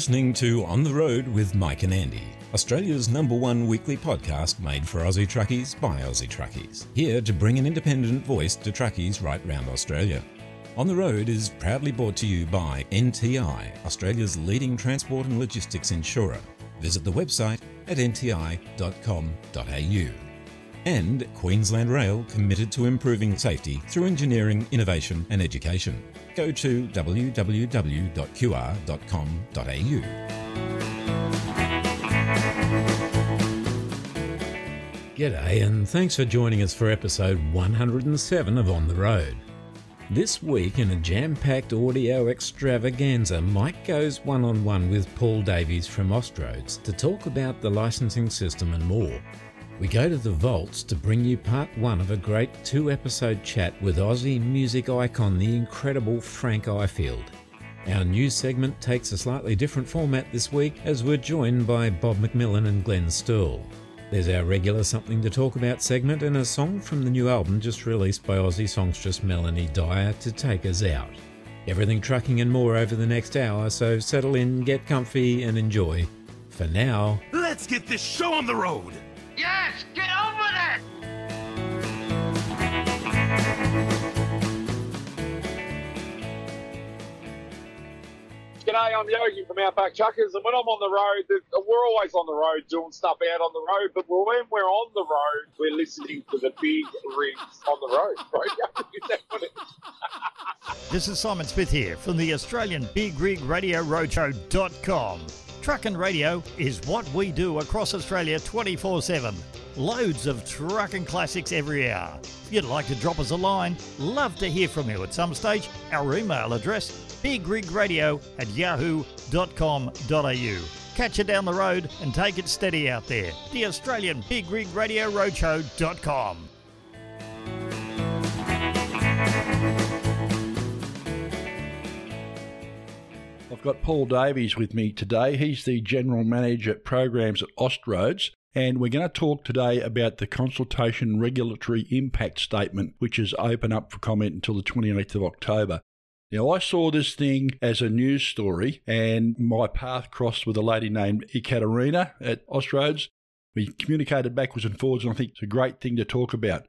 listening to On the Road with Mike and Andy, Australia's number one weekly podcast made for Aussie truckies by Aussie truckies. Here to bring an independent voice to truckies right round Australia. On the Road is proudly brought to you by NTI, Australia's leading transport and logistics insurer. Visit the website at nti.com.au. And Queensland Rail committed to improving safety through engineering, innovation and education. Go to www.qr.com.au. G'day, and thanks for joining us for episode 107 of On the Road. This week, in a jam packed audio extravaganza, Mike goes one on one with Paul Davies from Austroads to talk about the licensing system and more. We go to the vaults to bring you part one of a great two episode chat with Aussie music icon, the incredible Frank Ifield. Our news segment takes a slightly different format this week as we're joined by Bob McMillan and Glenn Sturl. There's our regular Something to Talk About segment and a song from the new album just released by Aussie songstress Melanie Dyer to take us out. Everything trucking and more over the next hour, so settle in, get comfy, and enjoy. For now, let's get this show on the road! Yes, get on with it! G'day, I'm Yogi from Outback Truckers, and when I'm on the road, we're always on the road doing stuff out on the road, but when we're on the road, we're listening to the big rigs on the road, right? this is Simon Smith here from the Australian Big Rig Radio Roadshow.com. Truck and radio is what we do across Australia 24 7. Loads of trucking classics every hour. If you'd like to drop us a line, love to hear from you at some stage. Our email address bigrigradio at yahoo.com.au. Catch you down the road and take it steady out there. The Australian Big Rig Radio Roadshow.com. I've got Paul Davies with me today. He's the General Manager at Programs at Austroads. And we're going to talk today about the Consultation Regulatory Impact Statement, which is open up for comment until the 28th of October. Now, I saw this thing as a news story, and my path crossed with a lady named Ekaterina at Austroads. We communicated backwards and forwards, and I think it's a great thing to talk about.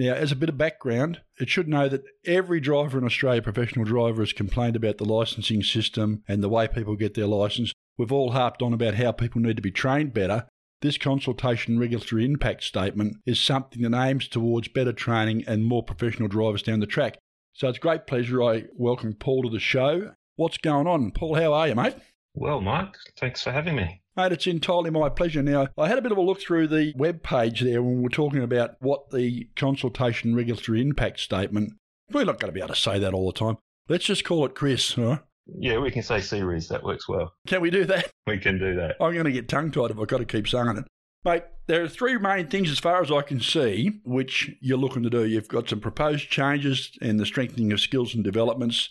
Now, as a bit of background, it should know that every driver in Australia, professional driver, has complained about the licensing system and the way people get their license. We've all harped on about how people need to be trained better. This consultation regulatory impact statement is something that aims towards better training and more professional drivers down the track. So it's great pleasure I welcome Paul to the show. What's going on? Paul, how are you, mate? Well, Mike, thanks for having me. Mate, it's entirely my pleasure. Now, I had a bit of a look through the web page there when we were talking about what the consultation regulatory impact statement. We're not going to be able to say that all the time. Let's just call it CRIS, huh? Yeah, we can say CRIS. That works well. Can we do that? We can do that. I'm going to get tongue tied if I've got to keep saying it. Mate, there are three main things, as far as I can see, which you're looking to do. You've got some proposed changes in the strengthening of skills and developments.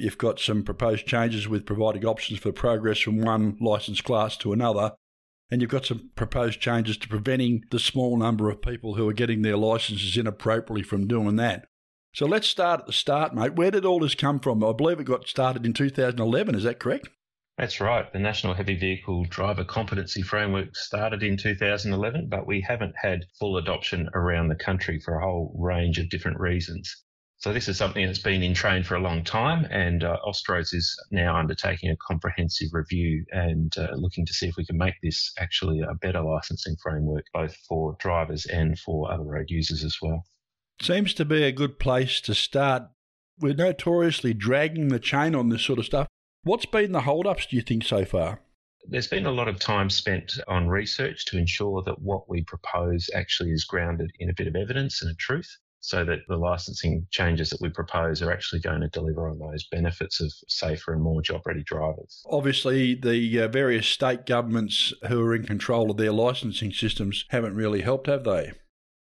You've got some proposed changes with providing options for progress from one licence class to another. And you've got some proposed changes to preventing the small number of people who are getting their licences inappropriately from doing that. So let's start at the start, mate. Where did all this come from? I believe it got started in 2011, is that correct? That's right. The National Heavy Vehicle Driver Competency Framework started in 2011, but we haven't had full adoption around the country for a whole range of different reasons. So this is something that's been in train for a long time, and uh, Austroads is now undertaking a comprehensive review and uh, looking to see if we can make this actually a better licensing framework, both for drivers and for other road users as well. Seems to be a good place to start. We're notoriously dragging the chain on this sort of stuff. What's been the hold-ups, do you think, so far? There's been a lot of time spent on research to ensure that what we propose actually is grounded in a bit of evidence and a truth so that the licensing changes that we propose are actually going to deliver on those benefits of safer and more job ready drivers. Obviously, the uh, various state governments who are in control of their licensing systems haven't really helped, have they?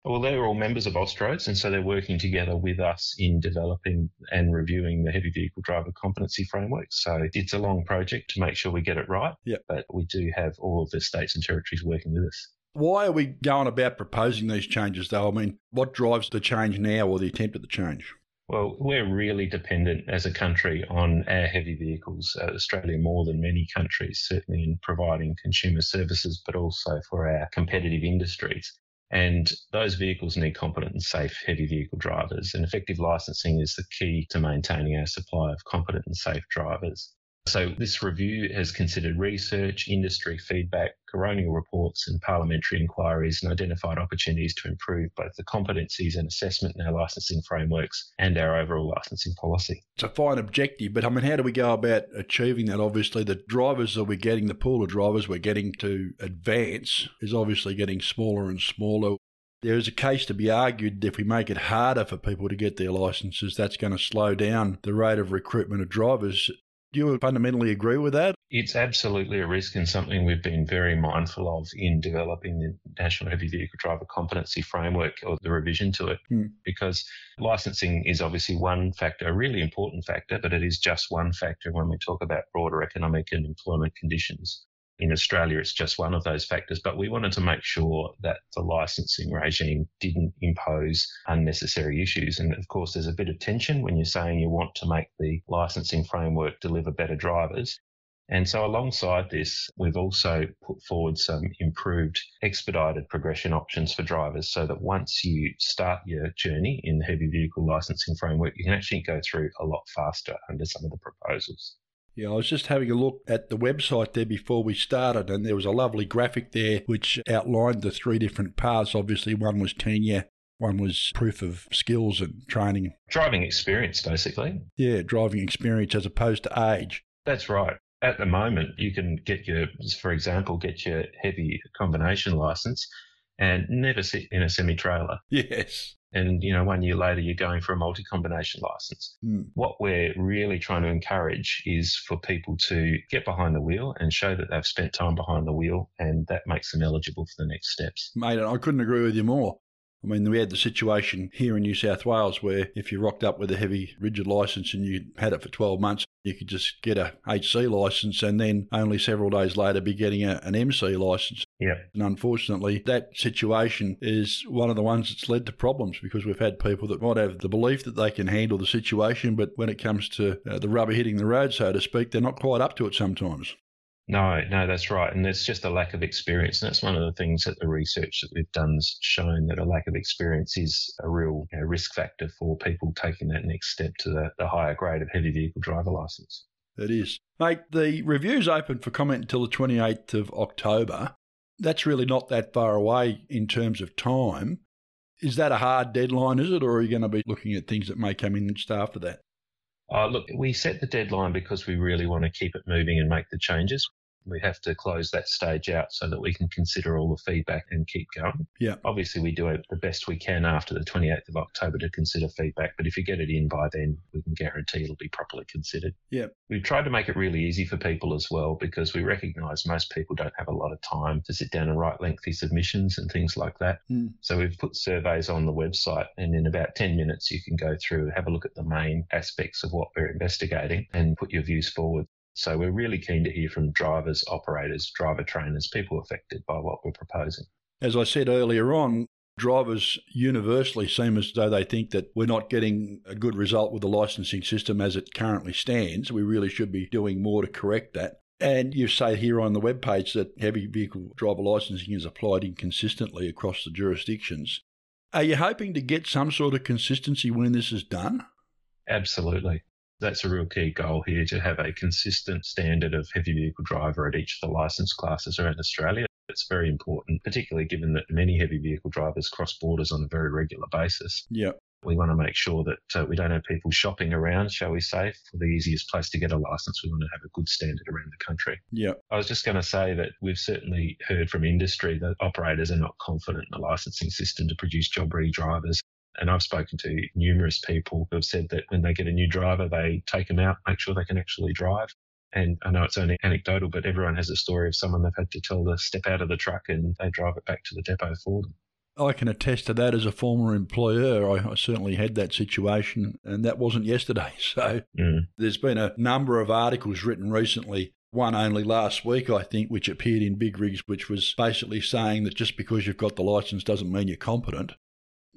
Well, they're all members of Austroads, and so they're working together with us in developing and reviewing the heavy vehicle driver competency framework. So it's a long project to make sure we get it right. Yep. But we do have all of the states and territories working with us. Why are we going about proposing these changes, though? I mean, what drives the change now or the attempt at the change? Well, we're really dependent as a country on our heavy vehicles, uh, Australia more than many countries, certainly in providing consumer services, but also for our competitive industries. And those vehicles need competent and safe heavy vehicle drivers. And effective licensing is the key to maintaining our supply of competent and safe drivers. So, this review has considered research, industry feedback, coronial reports, and parliamentary inquiries and identified opportunities to improve both the competencies and assessment in our licensing frameworks and our overall licensing policy. It's a fine objective, but I mean, how do we go about achieving that? Obviously, the drivers that we're getting, the pool of drivers we're getting to advance, is obviously getting smaller and smaller. There is a case to be argued that if we make it harder for people to get their licences, that's going to slow down the rate of recruitment of drivers. Do you fundamentally agree with that? It's absolutely a risk and something we've been very mindful of in developing the National Heavy Vehicle Driver Competency Framework or the revision to it, Hmm. because licensing is obviously one factor, a really important factor, but it is just one factor when we talk about broader economic and employment conditions. In Australia, it's just one of those factors, but we wanted to make sure that the licensing regime didn't impose unnecessary issues. And of course, there's a bit of tension when you're saying you want to make the licensing framework deliver better drivers. And so, alongside this, we've also put forward some improved expedited progression options for drivers so that once you start your journey in the heavy vehicle licensing framework, you can actually go through a lot faster under some of the proposals. Yeah, I was just having a look at the website there before we started, and there was a lovely graphic there which outlined the three different paths. Obviously, one was tenure, one was proof of skills and training. Driving experience, basically. Yeah, driving experience as opposed to age. That's right. At the moment, you can get your, for example, get your heavy combination license and never sit in a semi trailer. Yes. And, you know, one year later, you're going for a multi combination license. Hmm. What we're really trying to encourage is for people to get behind the wheel and show that they've spent time behind the wheel, and that makes them eligible for the next steps. Mate, I couldn't agree with you more. I mean, we had the situation here in New South Wales where if you rocked up with a heavy rigid license and you had it for 12 months, you could just get a HC license and then only several days later be getting a, an MC license. Yeah. And unfortunately, that situation is one of the ones that's led to problems because we've had people that might have the belief that they can handle the situation, but when it comes to uh, the rubber hitting the road, so to speak, they're not quite up to it sometimes. No, no, that's right. And it's just a lack of experience. And that's one of the things that the research that we've done's shown that a lack of experience is a real you know, risk factor for people taking that next step to the, the higher grade of heavy vehicle driver license. It is. Mate, the review's open for comment until the 28th of October. That's really not that far away in terms of time. Is that a hard deadline, is it, or are you going to be looking at things that may come in just after that? Uh, look, we set the deadline because we really want to keep it moving and make the changes. We have to close that stage out so that we can consider all the feedback and keep going. Yeah. Obviously, we do it the best we can after the 28th of October to consider feedback, but if you get it in by then, we can guarantee it'll be properly considered. Yeah. We've tried to make it really easy for people as well because we recognise most people don't have a lot of time to sit down and write lengthy submissions and things like that. Mm. So we've put surveys on the website, and in about 10 minutes, you can go through, have a look at the main aspects of what we're investigating, and put your views forward. So we're really keen to hear from drivers, operators, driver trainers, people affected by what we're proposing. As I said earlier on, drivers universally seem as though they think that we're not getting a good result with the licensing system as it currently stands. We really should be doing more to correct that. And you say here on the webpage that heavy vehicle driver licensing is applied inconsistently across the jurisdictions. Are you hoping to get some sort of consistency when this is done? Absolutely. That's a real key goal here to have a consistent standard of heavy vehicle driver at each of the license classes around Australia. It's very important, particularly given that many heavy vehicle drivers cross borders on a very regular basis. Yeah. We want to make sure that uh, we don't have people shopping around, shall we say, for the easiest place to get a license. We want to have a good standard around the country. Yeah. I was just going to say that we've certainly heard from industry that operators are not confident in the licensing system to produce job ready drivers. And I've spoken to numerous people who have said that when they get a new driver, they take them out, make sure they can actually drive. And I know it's only anecdotal, but everyone has a story of someone they've had to tell to step out of the truck and they drive it back to the depot for them. I can attest to that as a former employer. I, I certainly had that situation, and that wasn't yesterday. So Mm. there's been a number of articles written recently. One only last week, I think, which appeared in Big Rigs, which was basically saying that just because you've got the license doesn't mean you're competent.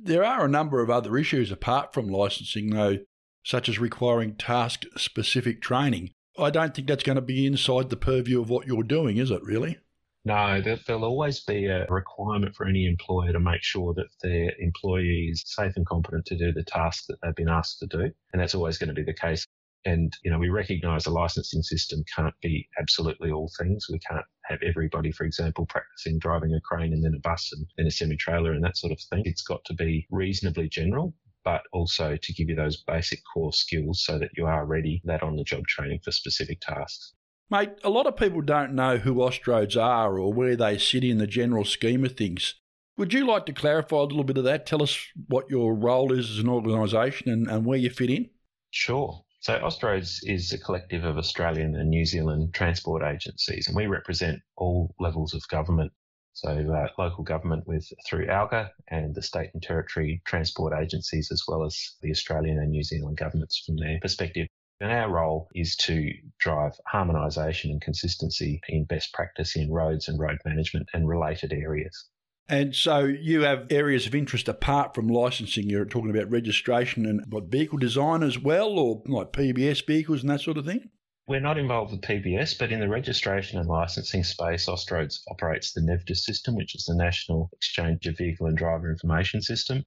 There are a number of other issues apart from licensing, though, such as requiring task specific training. I don't think that's going to be inside the purview of what you're doing, is it really? No, there'll always be a requirement for any employer to make sure that their employee is safe and competent to do the task that they've been asked to do. And that's always going to be the case. And, you know, we recognize the licensing system can't be absolutely all things. We can't have everybody, for example, practicing driving a crane and then a bus and then a semi trailer and that sort of thing. It's got to be reasonably general, but also to give you those basic core skills so that you are ready, that on the job training for specific tasks. Mate, a lot of people don't know who Austroads are or where they sit in the general scheme of things. Would you like to clarify a little bit of that? Tell us what your role is as an organisation and, and where you fit in? Sure. So Austroads is a collective of Australian and New Zealand transport agencies, and we represent all levels of government. So uh, local government with through ALGA and the state and territory transport agencies, as well as the Australian and New Zealand governments from their perspective. And our role is to drive harmonisation and consistency in best practice in roads and road management and related areas. And so you have areas of interest apart from licensing. You're talking about registration and what vehicle design as well, or like PBS vehicles and that sort of thing? We're not involved with PBS, but in the registration and licensing space, Austroads operates the NEVDIS system, which is the National Exchange of Vehicle and Driver Information System.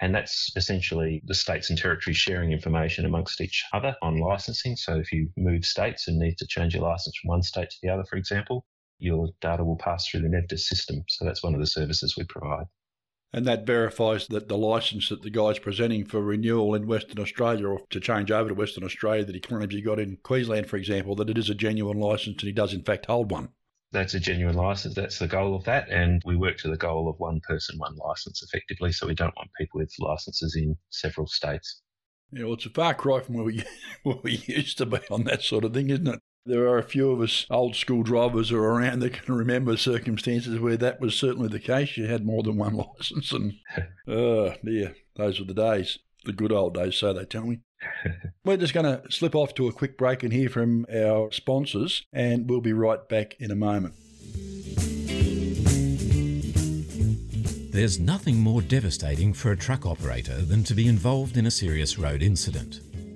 And that's essentially the states and territories sharing information amongst each other on licensing. So if you move states and need to change your license from one state to the other, for example, your data will pass through the NEVDIS system. So that's one of the services we provide. And that verifies that the license that the guy's presenting for renewal in Western Australia or to change over to Western Australia that he claims he got in Queensland, for example, that it is a genuine license and he does in fact hold one that's a genuine license. That's the goal of that. And we work to the goal of one person, one license effectively. So we don't want people with licenses in several states. Yeah, well, it's a far cry from where we, where we used to be on that sort of thing, isn't it? There are a few of us old school drivers who are around that can remember circumstances where that was certainly the case. You had more than one license, and uh, oh dear, those were the days, the good old days, so they tell me. We're just going to slip off to a quick break and hear from our sponsors, and we'll be right back in a moment. There's nothing more devastating for a truck operator than to be involved in a serious road incident.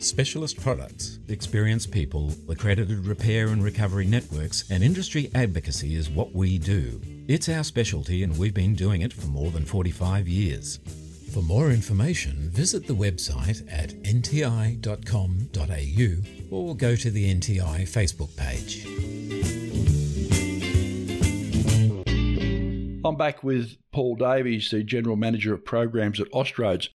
Specialist products, experienced people, accredited repair and recovery networks, and industry advocacy is what we do. It's our specialty, and we've been doing it for more than 45 years. For more information, visit the website at nti.com.au or go to the NTI Facebook page. I'm back with Paul Davies, the General Manager of Programs at Austroads.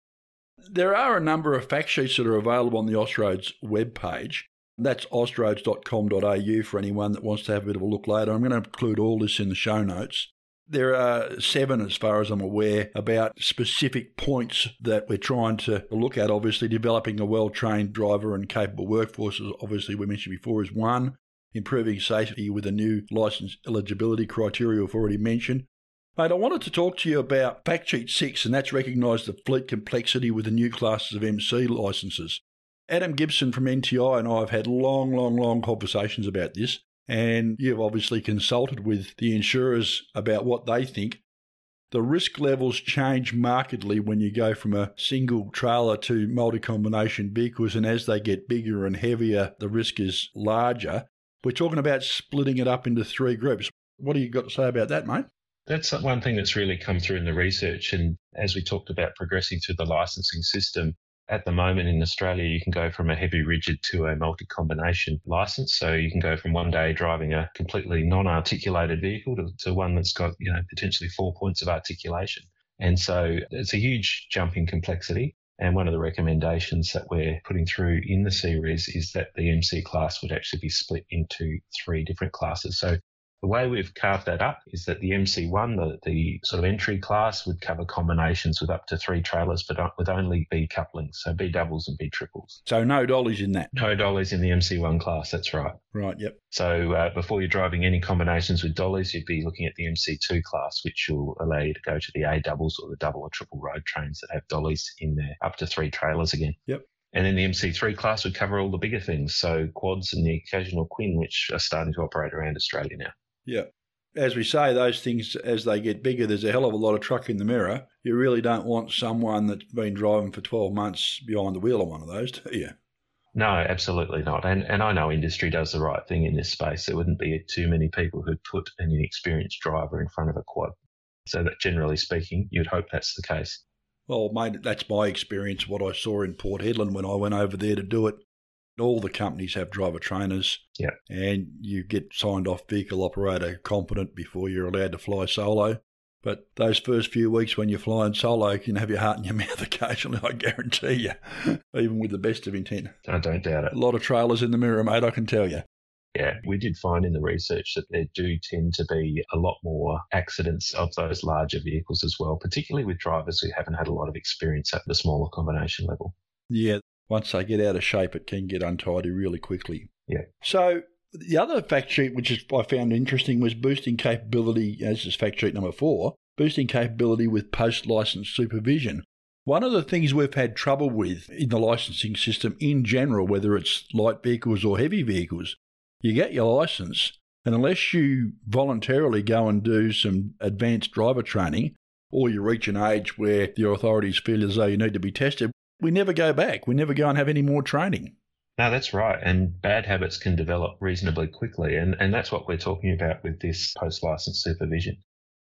There are a number of fact sheets that are available on the Austroads webpage. That's austroads.com.au for anyone that wants to have a bit of a look later. I'm going to include all this in the show notes. There are seven, as far as I'm aware, about specific points that we're trying to look at. Obviously, developing a well trained driver and capable workforce, as obviously we mentioned before, is one. Improving safety with a new licence eligibility criteria we've already mentioned. Mate, I wanted to talk to you about Fact Sheet 6, and that's recognise the fleet complexity with the new classes of MC licences. Adam Gibson from NTI and I have had long, long, long conversations about this. And you've obviously consulted with the insurers about what they think. The risk levels change markedly when you go from a single trailer to multi combination vehicles, and as they get bigger and heavier, the risk is larger. We're talking about splitting it up into three groups. What do you got to say about that, mate? That's one thing that's really come through in the research. And as we talked about progressing through the licensing system, at the moment in Australia, you can go from a heavy rigid to a multi combination license. So you can go from one day driving a completely non articulated vehicle to, to one that's got, you know, potentially four points of articulation. And so it's a huge jump in complexity. And one of the recommendations that we're putting through in the series is that the MC class would actually be split into three different classes. So The way we've carved that up is that the MC1, the, the sort of entry class, would cover combinations with up to three trailers, but with only B couplings, so B doubles and B triples. So no dollies in that. No dollies in the MC1 class, that's right. Right, yep. So uh, before you're driving any combinations with dollies, you'd be looking at the MC2 class, which will allow you to go to the A doubles or the double or triple road trains that have dollies in there, up to three trailers again. Yep. And then the MC3 class would cover all the bigger things, so quads and the occasional quin, which are starting to operate around Australia now. Yeah. As we say, those things, as they get bigger, there's a hell of a lot of truck in the mirror. You really don't want someone that's been driving for 12 months behind the wheel of one of those, do you? No, absolutely not. And and I know industry does the right thing in this space. There wouldn't be too many people who'd put an inexperienced driver in front of a quad. So that generally speaking, you'd hope that's the case. Well, mate, that's my experience, what I saw in Port Hedland when I went over there to do it. All the companies have driver trainers. Yeah. And you get signed off vehicle operator competent before you're allowed to fly solo. But those first few weeks when you're flying solo, you can have your heart in your mouth occasionally, I guarantee you, even with the best of intent. I don't doubt it. A lot of trailers in the mirror, mate, I can tell you. Yeah, we did find in the research that there do tend to be a lot more accidents of those larger vehicles as well, particularly with drivers who haven't had a lot of experience at the smaller combination level. Yeah, once they get out of shape, it can get untidy really quickly. Yeah. So the other fact sheet, which is, I found interesting, was boosting capability, as is fact sheet number four, boosting capability with post license supervision. One of the things we've had trouble with in the licensing system in general, whether it's light vehicles or heavy vehicles, you get your license, and unless you voluntarily go and do some advanced driver training, or you reach an age where the authorities feel as though you need to be tested, we never go back. We never go and have any more training. No, that's right. And bad habits can develop reasonably quickly. And, and that's what we're talking about with this post license supervision.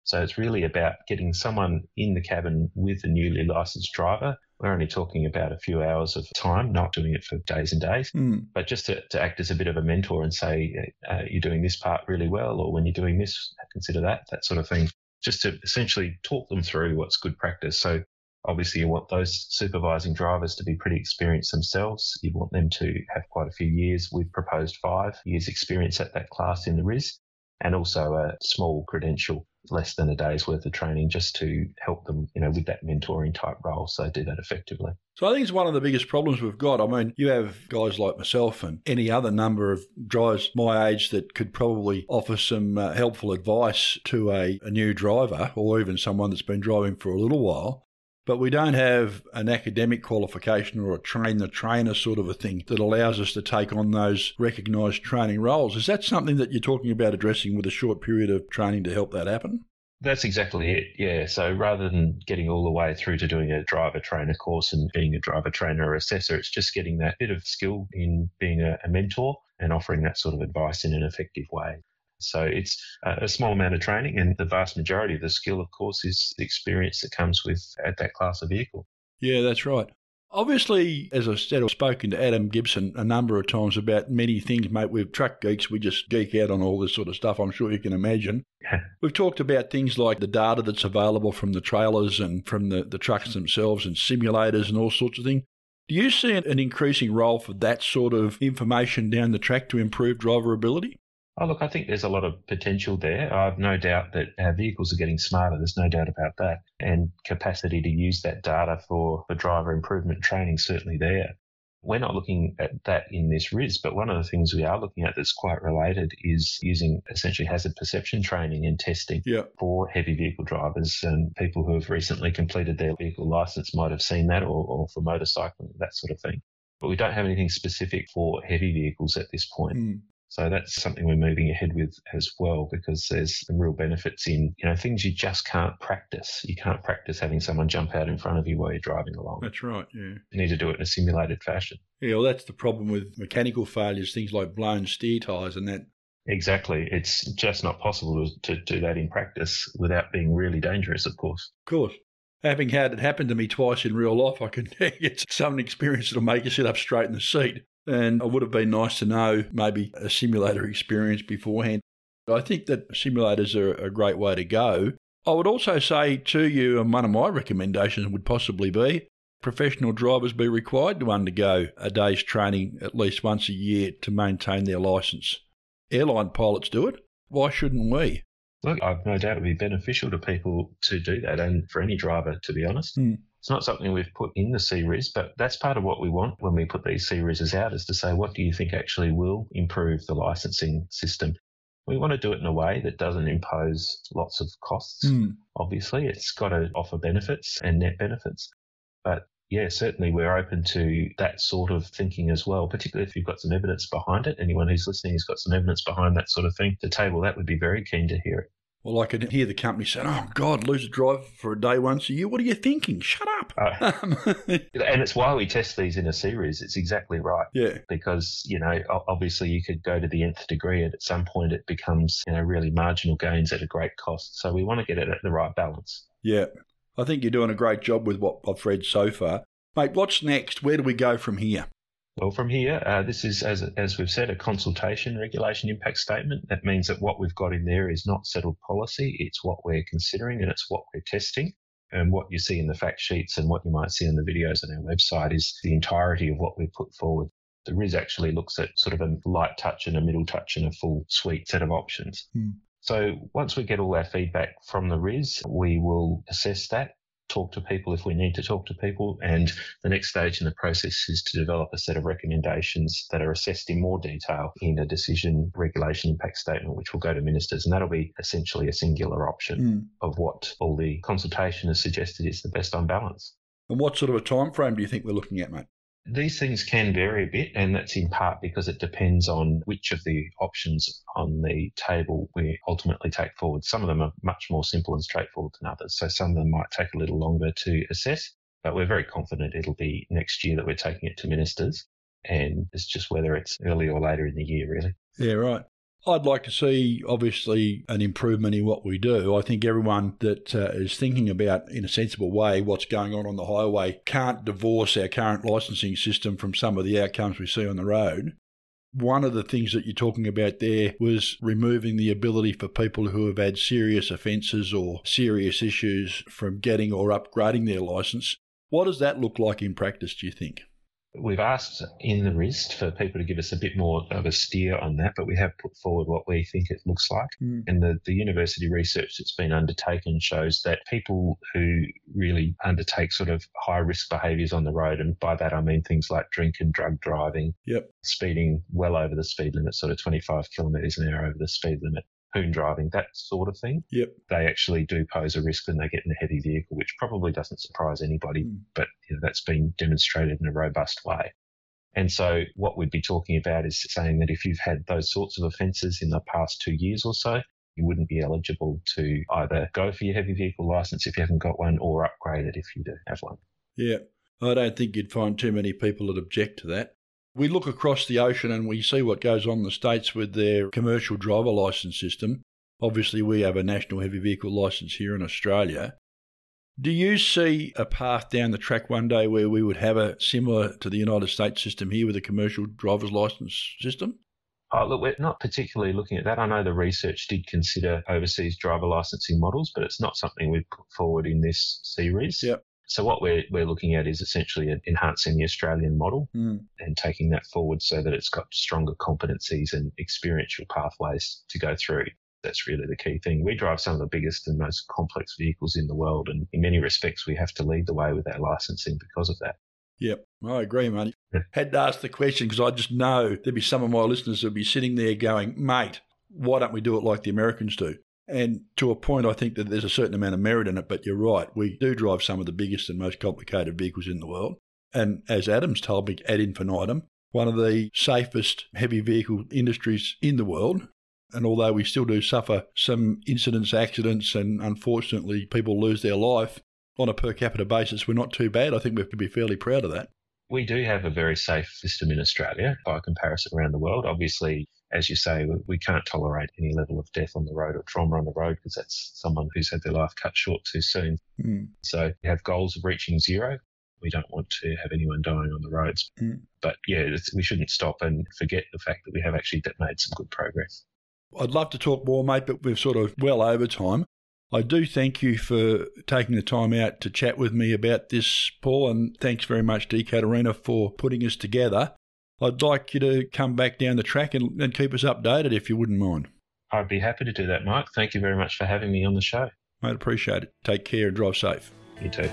So it's really about getting someone in the cabin with a newly licensed driver. We're only talking about a few hours of time, not doing it for days and days, Mm. but just to, to act as a bit of a mentor and say, uh, you're doing this part really well, or when you're doing this, consider that, that sort of thing. Just to essentially talk them through what's good practice. So obviously you want those supervising drivers to be pretty experienced themselves. You want them to have quite a few years. We've proposed five years experience at that class in the RIS and also a small credential, less than a day's worth of training just to help them, you know, with that mentoring type role. So do that effectively. So I think it's one of the biggest problems we've got. I mean, you have guys like myself and any other number of drivers my age that could probably offer some uh, helpful advice to a, a new driver or even someone that's been driving for a little while. But we don't have an academic qualification or a train the trainer sort of a thing that allows us to take on those recognised training roles. Is that something that you're talking about addressing with a short period of training to help that happen? That's exactly it. Yeah. So rather than getting all the way through to doing a driver trainer course and being a driver trainer or assessor, it's just getting that bit of skill in being a, mentor and offering that sort of advice in an effective way. So it's a small amount of training, and the vast majority of the skill, of course, is the experience that comes with at that class of vehicle. Yeah, that's right. Obviously, as I said, I've spoken to Adam Gibson a number of times about many things, mate. We're truck geeks. We just geek out on all this sort of stuff. I'm sure you can imagine. We've talked about things like the data that's available from the trailers and from the, the trucks themselves and simulators and all sorts of things. Do you see an increasing role for that sort of information down the track to improve driver ability? Oh, look, I think there's a lot of potential there. I've no doubt that our vehicles are getting smarter. There's no doubt about that. And capacity to use that data for, for driver improvement training certainly there. We're not looking at that in this RIS, but one of the things we are looking at that's quite related is using essentially hazard perception training and testing Yeah. for heavy vehicle drivers. And people who have recently completed their vehicle license might have seen that or, or for motorcycling, that sort of thing. But we don't have anything specific for heavy vehicles at this point. Mm. So that's something we're moving ahead with as well because there's some real benefits in, you know, things you just can't practice. You can't practice having someone jump out in front of you while you're driving along. That's right, yeah. You need to do it in a simulated fashion. Yeah, well, that's the problem with mechanical failures, things like blown steer tyres and that. Exactly. It's just not possible to, to do that in practice without being really dangerous, of course. Of course. Having had it happen to me twice in real life, I can tell you it's some experience that'll make you sit up straight in the seat. And it would have been nice to know maybe a simulator experience beforehand. I think that simulators are a great way to go. I would also say to you, and one of my recommendations would possibly be professional drivers be required to undergo a day's training at least once a year to maintain their licence. Airline pilots do it, Why shouldn't we? Look, I've no doubt it would be beneficial to people to do that and for any driver, to be honest. Mm. It's not something we've put in the CRIS, but that's part of what we want when we put these CRISs out is to say, what do you think actually will improve the licensing system? We want to do it in a way that doesn't impose lots of costs. Mm. Obviously, it's got to offer benefits and net benefits. But yeah, certainly we're open to that sort of thinking as well, particularly if you've got some evidence behind it. Anyone who's listening has got some evidence behind that sort of thing to table, that would be very keen to hear it. Well, I could hear the company saying, "Oh God, lose a driver for a day once a year. What are you thinking? Shut up." Uh, and it's why we test these in a series. It's exactly right. yeah, Because you know, obviously, you could go to the nth degree, and at some point, it becomes you know really marginal gains at a great cost. So we want to get it at the right balance. yeah. I think you're doing a great job with what I've read so far, mate. What's next? Where do we go from here? Well, from here, uh, this is, as, as we've said, a consultation regulation impact statement. That means that what we've got in there is not settled policy. It's what we're considering and it's what we're testing. And what you see in the fact sheets and what you might see in the videos on our website is the entirety of what we put forward. The RIS actually looks at sort of a light touch and a middle touch and a full suite set of options. Hmm. So once we get all our feedback from the RIS, we will assess that, talk to people if we need to talk to people, and the next stage in the process is to develop a set of recommendations that are assessed in more detail in a decision regulation impact statement, which will go to ministers. And that'll be essentially a singular option Mm. of what all the consultation has suggested is the best on balance. And what sort of a time frame do you think we're looking at, mate? These things can vary a bit, and that's in part because it depends on which of the options on the table we ultimately take forward. Some of them are much more simple and straightforward than others, so some of them might take a little longer to assess, but we're very confident it'll be next year that we're taking it to ministers, and it's just whether it's early or later in the year, really. Yeah, right. I'd like to see, obviously, an improvement in what we do. I think everyone that uh, is thinking about, in a sensible way, what's going on on the highway can't divorce our current licensing system from some of the outcomes we see on the road. One of the things that you're talking about there was removing the ability for people who have had serious offences or serious issues from getting or upgrading their licence. What does that look like in practice, do you think? We've asked in the RIS for people to give us a bit more of a steer on that, but we have put forward what we think it looks like. Mm. And the, the university research that's been undertaken shows that people who really undertake sort of high risk behaviours on the road, and by that I mean things like drink and drug driving, Yep. speeding well over the speed limit, sort of 25 kilometres an hour over the speed limit, hoon driving, that sort of thing, Yep. they actually do pose a risk when they get in a heavy vehicle, which probably doesn't surprise anybody, Mm. but you know, that's been demonstrated in a robust way. And so, what we'd be talking about is saying that if you've had those sorts of offences in the past two years or so, you wouldn't be eligible to either go for your heavy vehicle licence if you haven't got one or upgrade it if you do have one. Yeah, I don't think you'd find too many people that object to that. We look across the ocean and we see what goes on in the States with their commercial driver licence system. Obviously, we have a national heavy vehicle licence here in Australia. Do you see a path down the track one day where we would have a similar to the United States system here with a commercial driver's licence system? Oh, look, we're not particularly looking at that. I know the research did consider overseas driver licensing models, but it's not something we've put forward in this series. Yep. So what we're, we're looking at is essentially enhancing the Australian model Mm. and taking that forward so that it's got stronger competencies and experiential pathways to go through. That's really the key thing. We drive some of the biggest and most complex vehicles in the world, and in many respects, we have to lead the way with our licensing because of that. Yep, I agree, mate. Yeah. Had to ask the question because I just know there'd be some of my listeners that'd be sitting there going, mate, why don't we do it like the Americans do? And to a point, I think that there's a certain amount of merit in it, but you're right. We do drive some of the biggest and most complicated vehicles in the world. And as Adams told me ad infinitum, one of the safest heavy vehicle industries in the world. And although we still do suffer some incidents, accidents, and unfortunately people lose their life on a per capita basis, we're not too bad. I think we have to be fairly proud of that. We do have a very safe system in Australia by comparison around the world. Obviously, as you say, we- can't tolerate any level of death on the road or trauma on the road because that's someone who's had their life cut short too soon. Mm. So we have goals of reaching zero. We don't want to have anyone dying on the roads. Mm. But yeah, it's, we shouldn't stop and forget the fact that we have actually made some good progress. I'd love to talk more, mate, but we've sort of well over time. I do thank you for taking the time out to chat with me about this, Paul, and thanks very much to Ekaterina for putting us together. I'd like you to come back down the track and, and keep us updated if you wouldn't mind. I'd be happy to do that, Mike. Thank you very much for having me on the show. I'd appreciate it. Take care and drive safe. You too.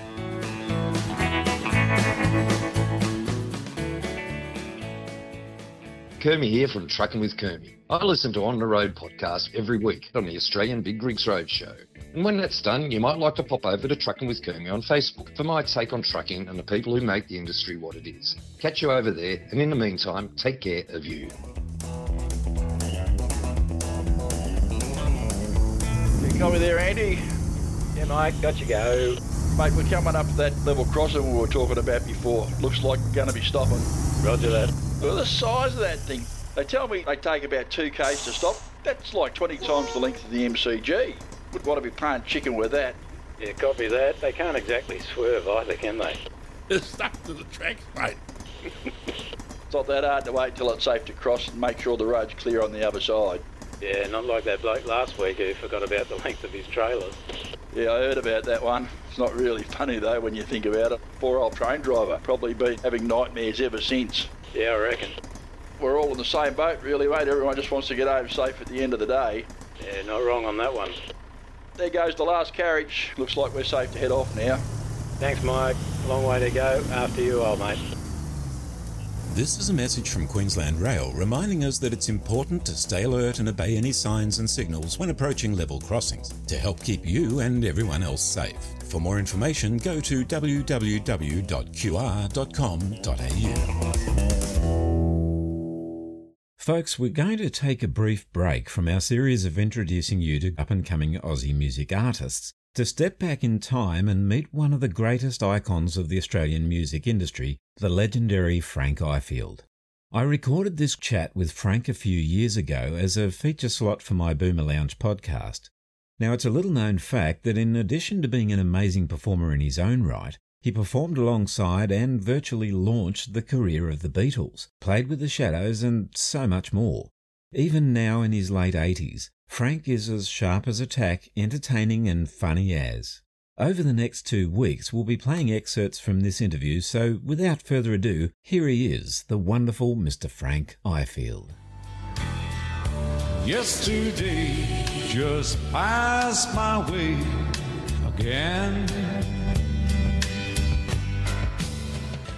Kermie here from Trucking with Kermie. I listen to On the Road podcast every week on the Australian Big Rigs Road Show. And when that's done, you might like to pop over to Trucking with Kermie on Facebook for my take on trucking and the people who make the industry what it is. Catch you over there, and in the meantime, take care of you. You got me there, Andy? Yeah, mate, got you go. Mate, we're coming up to that level crossing we were talking about before. Looks like we're going to be stopping. Roger that. Look at the size of that thing. They tell me they take about two k's to stop. That's like 20 times the length of the MCG. Would want to be playing chicken with that. Yeah, copy that. They can't exactly swerve either, can they? They're stuck to the tracks, mate. It's not that hard to wait till it's safe to cross and make sure the road's clear on the other side. Yeah, not like that bloke last week who forgot about the length of his trailers. Yeah, I heard about that one. It's not really funny though when you think about it. Poor old train driver. Probably been having nightmares ever since. Yeah, I reckon. We're all in the same boat really, mate. Everyone just wants to get home safe at the end of the day. Yeah, not wrong on that one. There goes the last carriage. Looks like we're safe to head off now. Thanks, Mike. Long way to go. After you, old mate. This is a message from Queensland Rail reminding us that it's important to stay alert and obey any signs and signals when approaching level crossings to help keep you and everyone else safe. For more information, go to www.qr.com.au. Folks, we're going to take a brief break from our series of introducing you to up and coming Aussie music artists to step back in time and meet one of the greatest icons of the Australian music industry, the legendary Frank Ifield. I recorded this chat with Frank a few years ago as a feature slot for my Boomer Lounge podcast. Now, it's a little known fact that in addition to being an amazing performer in his own right, he performed alongside and virtually launched the career of the Beatles, played with the Shadows, and so much more. Even now in his late 80s, Frank is as sharp as a tack, entertaining and funny as. Over the next two weeks, we'll be playing excerpts from this interview, so without further ado, here he is, the wonderful Mr. Frank Ifield. Yesterday just passed my way again.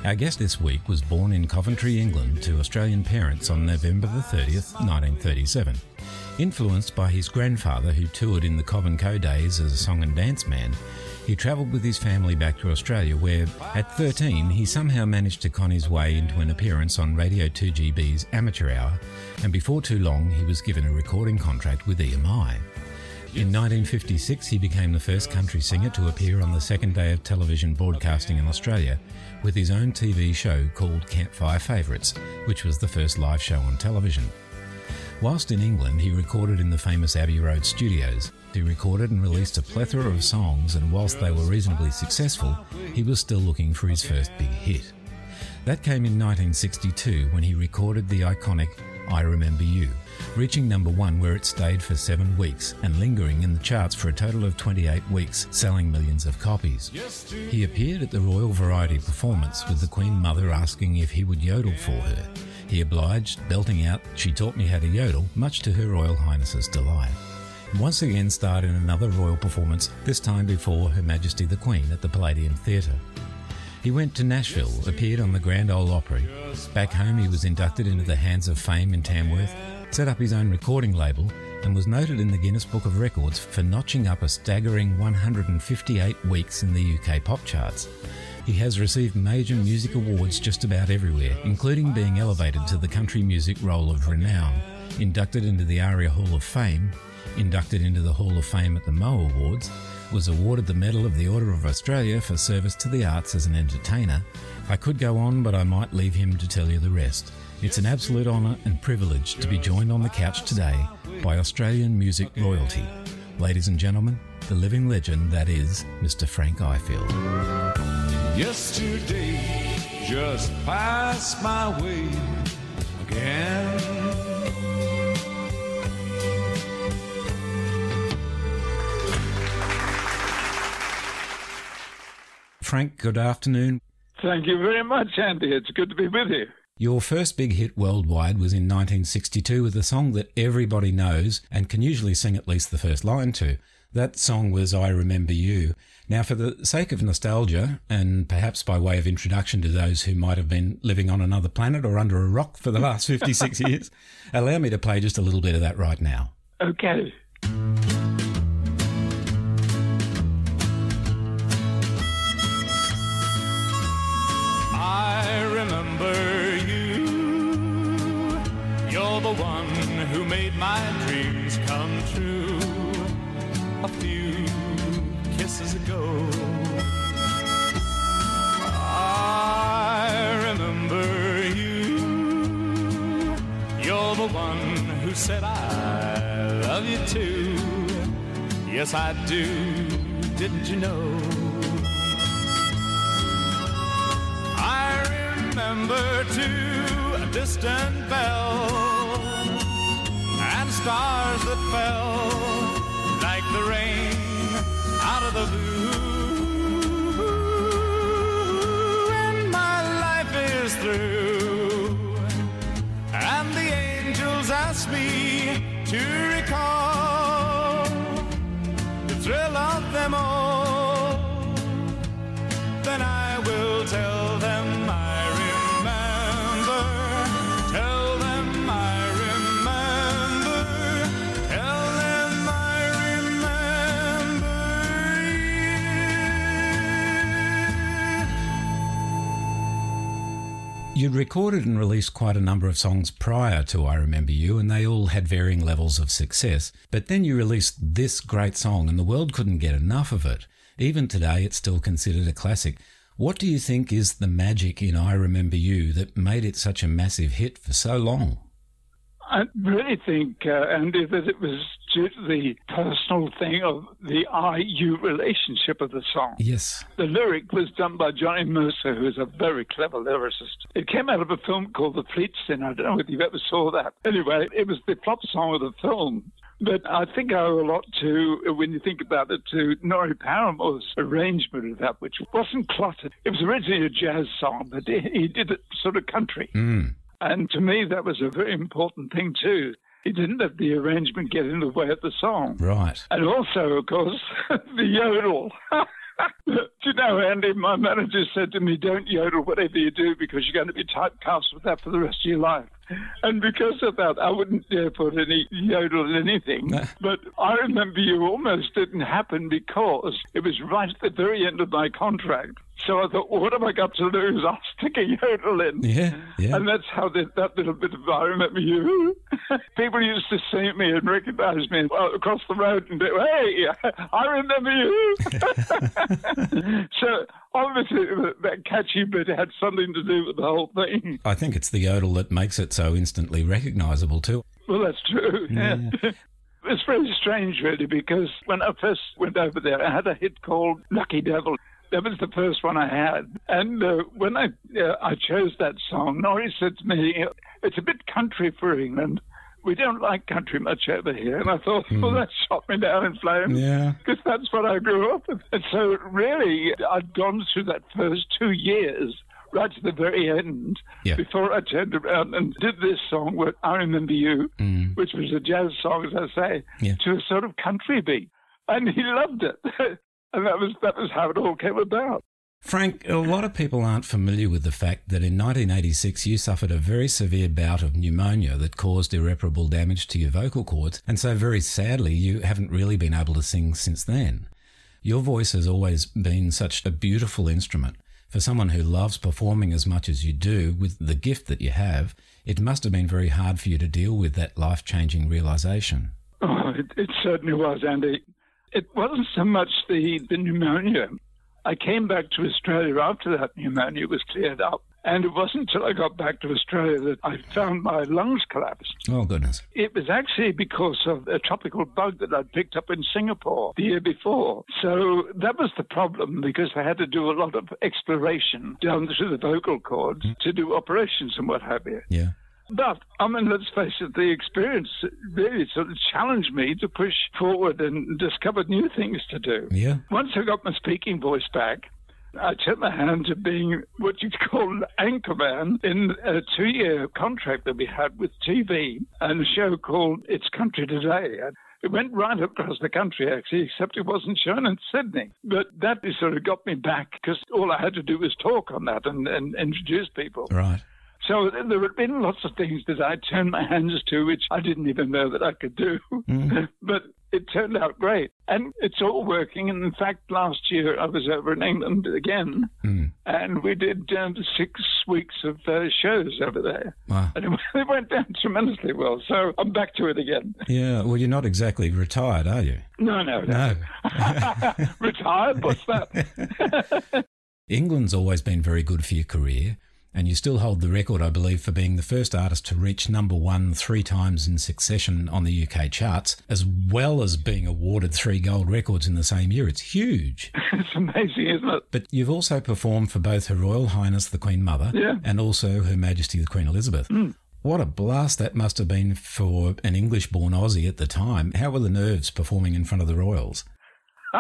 Our guest this week was born in Coventry, England, to Australian parents on November the 30th, 1937. Influenced by his grandfather, who toured in the Covenco days as a song and dance man, he travelled with his family back to Australia, where, at 13, he somehow managed to con his way into an appearance on Radio 2GB's Amateur Hour, and before too long, he was given a recording contract with EMI. In 1956, he became the first country singer to appear on the second day of television broadcasting in Australia with his own TV show called Campfire Favourites, which was the first live show on television. Whilst in England, he recorded in the famous Abbey Road studios. He recorded and released a plethora of songs, and whilst they were reasonably successful, he was still looking for his first big hit. That came in 1962 when he recorded the iconic I Remember You, reaching number one where it stayed for seven weeks and lingering in the charts for a total of 28 weeks, selling millions of copies. He appeared at the Royal Variety performance with the Queen Mother asking if he would yodel for her. He obliged, belting out, She taught me how to yodel, much to Her Royal Highness's delight. Once again starred in another royal performance, this time before Her Majesty the Queen at the Palladium Theatre. He went to Nashville, appeared on the Grand Ole Opry. Back home, he was inducted into the Hands of Fame in Tamworth, set up his own recording label, and was noted in the Guinness Book of Records for notching up a staggering 158 weeks in the UK pop charts. He has received major music awards just about everywhere, including being elevated to the country music Roll of Renown, inducted into the ARIA Hall of Fame, inducted into the Hall of Fame at the Mo Awards, was awarded the Medal of the Order of Australia for service to the arts as an entertainer. I could go on, but I might leave him to tell you the rest. It's an absolute honour and privilege to be joined on the couch today by Australian music royalty. Ladies and gentlemen, the living legend that is Mr. Frank Ifield. Yesterday just passed my way again. Frank, good afternoon. Thank you very much, Andy. It's good to be with you. Your first big hit worldwide was in 1962 with a song that everybody knows and can usually sing at least the first line to. That song was I Remember You. Now, for the sake of nostalgia, and perhaps by way of introduction to those who might have been living on another planet or under a rock for the last 56 years, allow me to play just a little bit of that right now. Okay. The one who made my dreams come true. A few kisses ago. I remember you. You're the one who said I love you too. Yes, I do. Didn't you know? I remember too a distant bell and stars that fell like the rain out of the blue. And my life is through, and the angels ask me to recall the thrill of them all then I will tell them You'd recorded and released quite a number of songs prior to I Remember You, and they all had varying levels of success. But then you released this great song, and the world couldn't get enough of it. Even today, it's still considered a classic. What do you think is the magic in I Remember You that made it such a massive hit for so long? I really think, uh, Andy, that it was due to the personal thing of the I-you relationship of the song. Yes. The lyric was done by Johnny Mercer, who is a very clever lyricist. It came out of a film called The Fleet's In. I don't know whether you ever saw that. Anyway, it was the flop song of the film. But I think I owe a lot to, when you think about it, to Norrie Paramor's arrangement of that, which wasn't cluttered. It was originally a jazz song, but he did it sort of country. Mm. And to me, that was a very important thing, too. He didn't let the arrangement get in the way of the song. Right. And also, of course, the yodel. do you know, Andy, my manager said to me, don't yodel whatever you do because you're going to be typecast with that for the rest of your life. And because of that, I wouldn't dare put any yodel in anything. but I remember you almost didn't happen because it was right at the very end of my contract. So I thought, well, what have I got to lose? I'll stick a yodel in. Yeah, yeah. And that's how the, that little bit of I remember you. People used to see me and recognize me across the road and go, hey, I remember you. so obviously that catchy bit had something to do with the whole thing. I think it's the yodel that makes it so instantly recognizable too. Well, that's true. Yeah. It's very strange, really, because when I first went over there, I had a hit called Lucky Devil. That was the first one I had. And uh, when I uh, I chose that song, Norrie said to me, it's a bit country for England. We don't like country much over here. And I thought, well, that shot me down in flames. Yeah. Because that's what I grew up with. And so, really, I'd gone through that first two years right to the very end Yeah. before I turned around and did this song, with I Remember You, Mm. which was a jazz song, as I say, Yeah. to a sort of country beat. And he loved it. and that was, that was how it all came about. Frank, a lot of people aren't familiar with the fact that in 1986 you suffered a very severe bout of pneumonia that caused irreparable damage to your vocal cords, and so very sadly you haven't really been able to sing since then. Your voice has always been such a beautiful instrument. For someone who loves performing as much as you do, with the gift that you have, it must have been very hard for you to deal with that life changing realization. Oh, it, it certainly was, Andy. It wasn't so much the, the pneumonia. I came back to Australia after that pneumonia was cleared up. And it wasn't until I got back to Australia that I found my lungs collapsed. Oh, goodness. It was actually because of a tropical bug that I'd picked up in Singapore the year before. So that was the problem because I had to do a lot of exploration down through the vocal cords mm-hmm. to do operations and what have you. Yeah. But, I mean, let's face it, the experience really sort of challenged me to push forward and discover new things to do. Yeah. Once I got my speaking voice back, I took my hand to being what you'd call an anchorman in a two year contract that we had with TV and a show called It's Country Today. It went right across the country, actually, except it wasn't shown in Sydney. But that sort of got me back because all I had to do was talk on that and, and introduce people. Right. So there had been lots of things that I turned my hands to, which I didn't even know that I could do. Mm. but it turned out great. And it's all working. And in fact, last year I was over in England again, Mm. and we did um, six weeks of uh, shows over there. Wow. And it, it went down tremendously well. So I'm back to it again. Yeah, well, you're not exactly retired, are you? No, no, no. No. Retired? What's that? England's always been very good for your career, and you still hold the record, I believe, for being the first artist to reach number one three times in succession on the UK charts, as well as being awarded three gold records in the same year. It's huge. it's amazing, isn't it? But you've also performed for both Her Royal Highness the Queen Mother Yeah. and also Her Majesty the Queen Elizabeth. Mm. What a blast that must have been for an English born Aussie at the time. How were the nerves performing in front of the royals?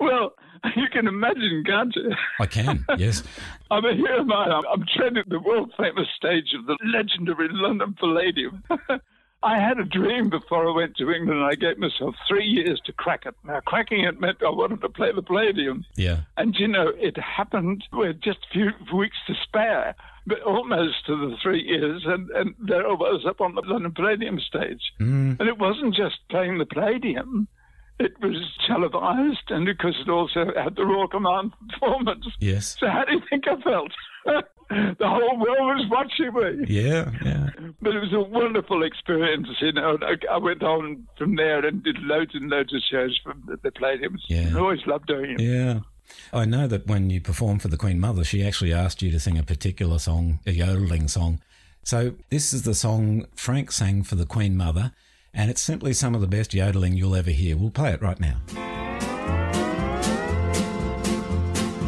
well, you can imagine, can't you? I can, yes. I mean, here am I. I'm, I'm treading the world famous stage of the legendary London Palladium. I had a dream before I went to England. I gave myself three years to crack it. Now, cracking it meant I wanted to play the Palladium. Yeah. And you know, it happened with just a few weeks to spare, but almost to the three years, and, and there I was up on the London Palladium stage. Mm. And it wasn't just playing the Palladium, it was televised, and because it also had the Royal Command performance. Yes. So how do you think I felt? the whole world was watching me. Yeah, yeah. But it was a wonderful experience, you know. I, went on from there and did loads and loads of shows from the, Palladiums. Yeah. I always loved doing it. Yeah. I know that when you performed for the Queen Mother, she actually asked you to sing a particular song, a yodeling song. So this is the song Frank sang for the Queen Mother, and it's simply some of the best yodeling you'll ever hear. We'll play it right now.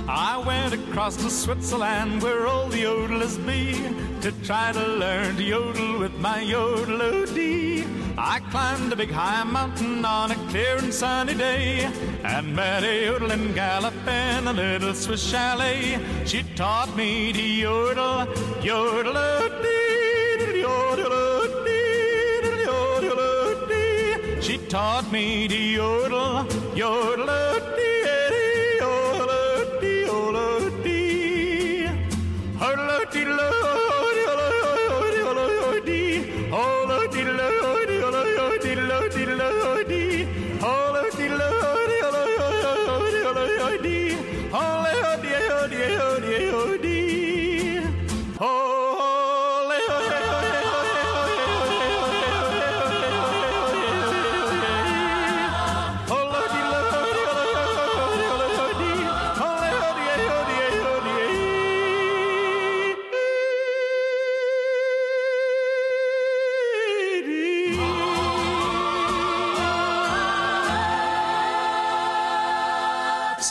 I went across to Switzerland where all the yodelers be to try to learn to yodel with my yodel-o-dee. I climbed a big high mountain on a clear and sunny day and met a yodeling gal up in a little Swiss chalet. She taught me to yodel, yodel-o-dee, yodel-o-dee, taught me to yodel, yodel-o-dee,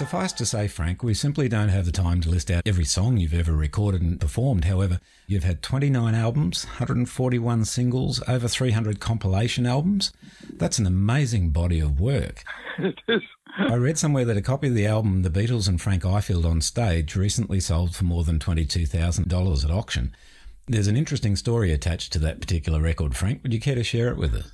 Suffice to say, Frank, we simply don't have the time to list out every song you've ever recorded and performed. However, you've had 29 albums, 141 singles, over 300 compilation albums. That's an amazing body of work. It is. I read somewhere that a copy of the album The Beatles and Frank Ifield on Stage recently sold for more than $22,000 at auction. There's an interesting story attached to that particular record, Frank. Would you care to share it with us?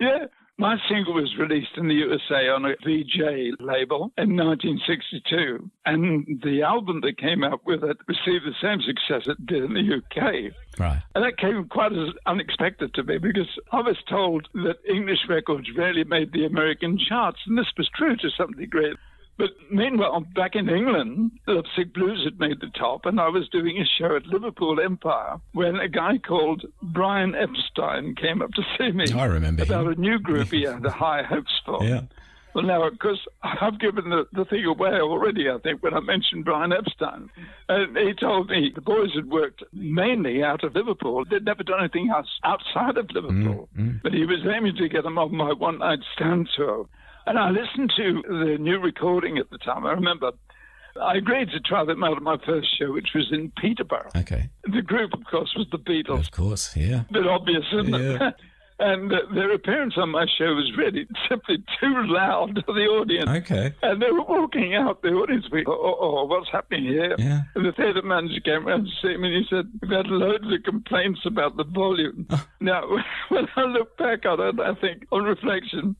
Yeah. My single was released in the USA on a Vee-Jay label in 1962, and the album that came out with it received the same success it did in the UK. Right. And that came quite as unexpected to me because I was told that English records rarely made the American charts, and this was true to some degree. But meanwhile, back in England, Lovesick Blues had made the top, and I was doing a show at Liverpool Empire when a guy called Brian Epstein came up to see me I remember about him. a new group he had high hopes for. Yeah. Well, now, of course, I've given the, the thing away already, I think, when I mentioned Brian Epstein. And he told me the boys had worked mainly out of Liverpool. They'd never done anything else outside of Liverpool. Mm, mm. But he was aiming to get them on my one night stand tour. And I listened to the new recording at the time. I remember I agreed to try them out at my first show, which was in Peterborough. Okay. The group, of course, was the Beatles. Of course, yeah. A bit obvious, isn't Yeah. it? and uh, their appearance on my show was really simply too loud to the audience. Okay. And they were walking out, the audience went, oh, oh, oh what's happening here? Yeah. And the theatre manager came around to see me and he said, We've had loads of complaints about the volume. now, when I look back on it, I think, on reflection,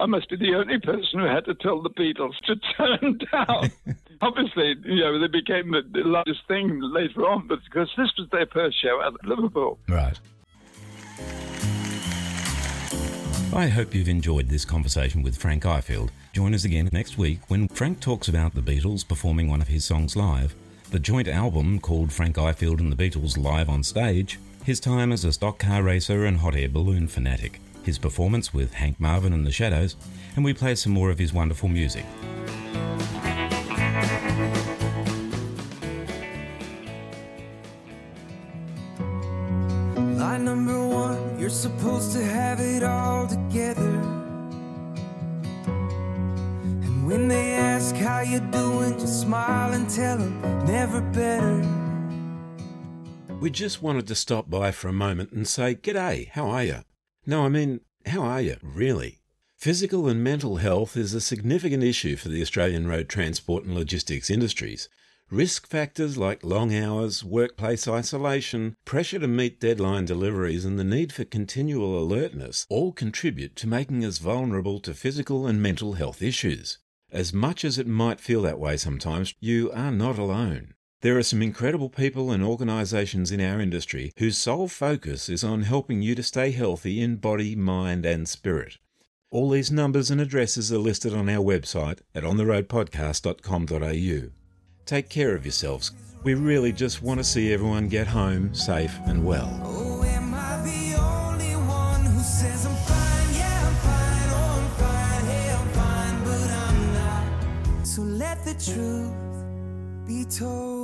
I must be the only person who had to tell the Beatles to turn down. Obviously, you know, they became the, largest thing later on, but because this was their first show at Liverpool. Right. I hope you've enjoyed this conversation with Frank Ifield. Join us again next week when Frank talks about the Beatles performing one of his songs live, the joint album called Frank Ifield and the Beatles Live on Stage, his time as a stock car racer and hot air balloon fanatic, his performance with Hank Marvin and the Shadows, and we play some more of his wonderful music. Line number one, you're supposed to have it all together. And when they ask how you doing, just smile and tell them never better. We just wanted to stop by for a moment and say, G'day, how are you? No, I mean, how are you, really? Physical and mental health is a significant issue for the Australian road transport and logistics industries. Risk factors like long hours, workplace isolation, pressure to meet deadline deliveries, and the need for continual alertness all contribute to making us vulnerable to physical and mental health issues. As much as it might feel that way sometimes, you are not alone. There are some incredible people and organisations in our industry whose sole focus is on helping you to stay healthy in body, mind, and spirit. All these numbers and addresses are listed on our website at ontheroadpodcast.com.au. Take care of yourselves. We really just want to see everyone get home safe and well. Oh. Oh, the truth be told.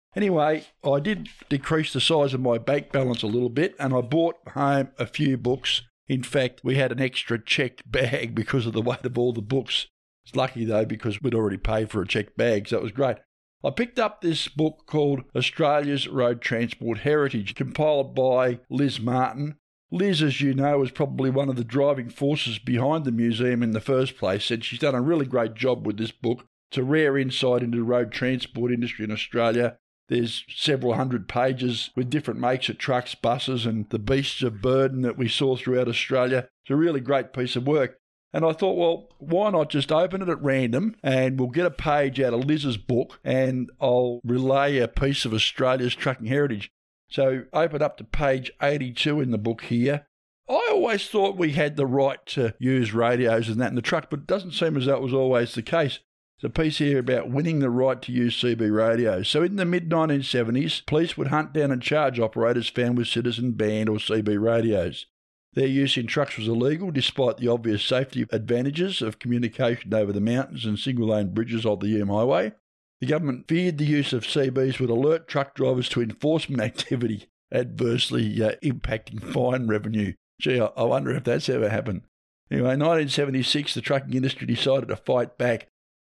Anyway, I did decrease the size of my bank balance a little bit and I bought home a few books. In fact, we had an extra checked bag because of the weight of all the books. It's lucky though because we'd already paid for a checked bag, so it was great. I picked up this book called Australia's Road Transport Heritage, compiled by Liz Martin. Liz, as you know, is probably one of the driving forces behind the museum in the first place, and she's done a really great job with this book. It's a rare insight into the road transport industry in Australia. There's several hundred pages with different makes of trucks, buses, and the beasts of burden that we saw throughout Australia. It's a really great piece of work. And I thought, well, why not just open it at random and we'll get a page out of Liz's book and I'll relay a piece of Australia's trucking heritage. So open up to page 82 in the book here. I always thought we had the right to use radios and that in the truck, but it doesn't seem as though it was always the case. There's a piece here about winning the right to use CB radios. So in the mid 1970s, police would hunt down and charge operators found with citizen band or CB radios. Their use in trucks was illegal despite the obvious safety advantages of communication over the mountains and single lane bridges of the Hume Highway. The government feared the use of CBs would alert truck drivers to enforcement activity, adversely uh, impacting fine revenue. Gee, I wonder if that's ever happened. Anyway, in 1976, the trucking industry decided to fight back.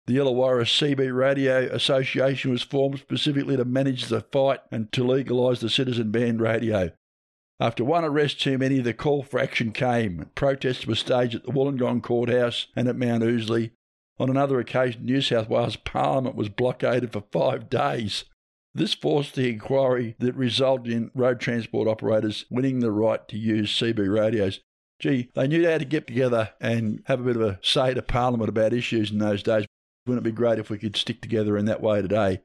The Illawarra CB Radio Association was formed specifically to manage the fight and to legalise the citizen band radio. After one arrest too many, the call for action came. Protests were staged at the Wollongong Courthouse and at Mount Ousley. On another occasion, New South Wales Parliament was blockaded for five days. This forced the inquiry that resulted in road transport operators winning the right to use CB radios. Gee, they knew how to get together and have a bit of a say to Parliament about issues in those days. Wouldn't it be great if we could stick together in that way today?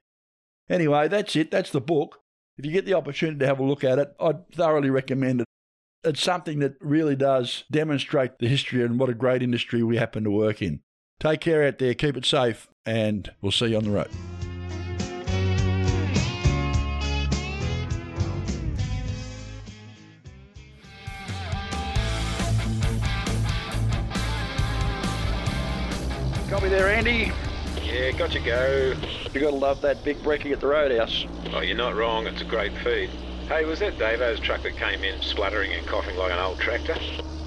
Anyway, that's it. That's the book. If you get the opportunity to have a look at it, I'd thoroughly recommend it. It's something that really does demonstrate the history and what a great industry we happen to work in. Take care out there, keep it safe, and we'll see you on the road. Copy there, Andy. Yeah, got you go. You gotta love that big brekkie at the roadhouse. Oh, you're not wrong. It's a great feed. Hey, was that Davo's truck that came in spluttering and coughing like an old tractor?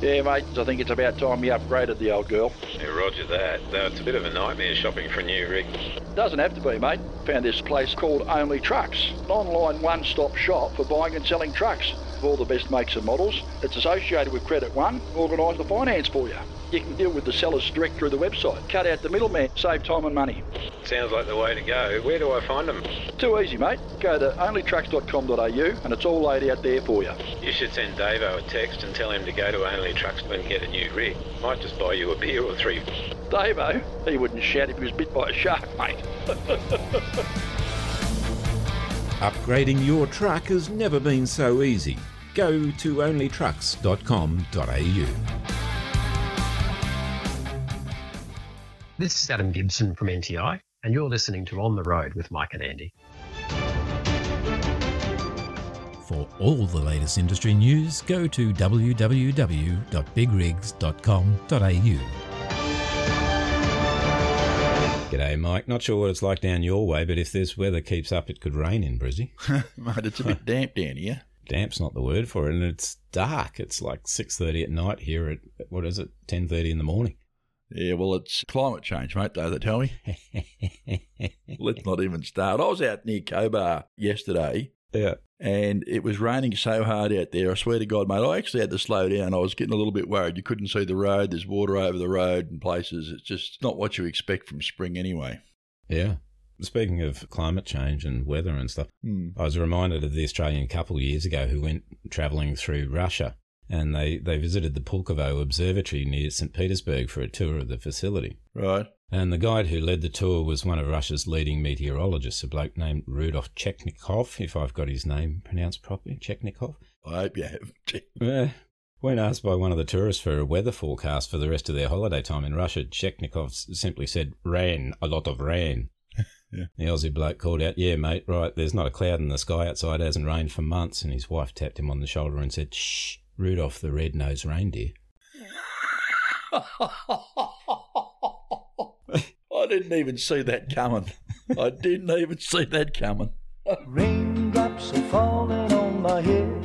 Yeah, mate, I think it's about time you upgraded the old girl. Yeah, roger that. Though it's a bit of a nightmare shopping for a new rig. Doesn't have to be, mate. Found this place called Only Trucks, an online one-stop shop for buying and selling trucks of all the best makes and models. It's associated with Credit One, organise the finance for you. You can deal with the sellers direct through the website. Cut out the middleman, save time and money. Sounds like the way to go. Where do I find them? Too easy, mate. Go to onlytrucks.com.au and it's all laid out there for you. You should send Davo a text and tell him to go to Only Trucks and get a new rig. Might just buy you a beer or three. Davo, he wouldn't shout if he was bit by a shark, mate. Upgrading your truck has never been so easy. Go to onlytrucks.com.au. This is Adam Gibson from NTI, and you're listening to On the Road with Mike and Andy. For all the latest industry news, go to www.bigrigs.com.au. G'day, Mike. Not sure what it's like down your way, but if this weather keeps up, it could rain in Brizzy. Mate, it's a bit damp down here. Damp's not the word for it, and it's dark. It's like six thirty at night here. At what is it? Ten thirty in the morning. Yeah, well, it's climate change, mate, though, they tell me. Let's not even start. I was out near Cobar yesterday. Yeah. And it was raining so hard out there. I swear to God, mate, I actually had to slow down. I was getting a little bit worried. You couldn't see the road. There's water over the road in places. It's just not what you expect from spring anyway. Yeah. Speaking of climate change and weather and stuff, Hmm. I was reminded of the Australian couple years ago who went travelling through Russia and they, they visited the Pulkovo Observatory near St. Petersburg for a tour of the facility. Right. And the guide who led the tour was one of Russia's leading meteorologists, a bloke named Rudolf Chechnikov, if I've got his name pronounced properly. Chechnikov? I hope you have. When asked by one of the tourists for a weather forecast for the rest of their holiday time in Russia, Chechnikov simply said, rain, a lot of rain. Yeah. The Aussie bloke called out, Yeah, mate, right, there's not a cloud in the sky outside, it hasn't rained for months. And his wife tapped him on the shoulder and said, Shh, Rudolph the red-nosed reindeer. I didn't even see that coming. I didn't even see that coming. Raindrops are falling on my head.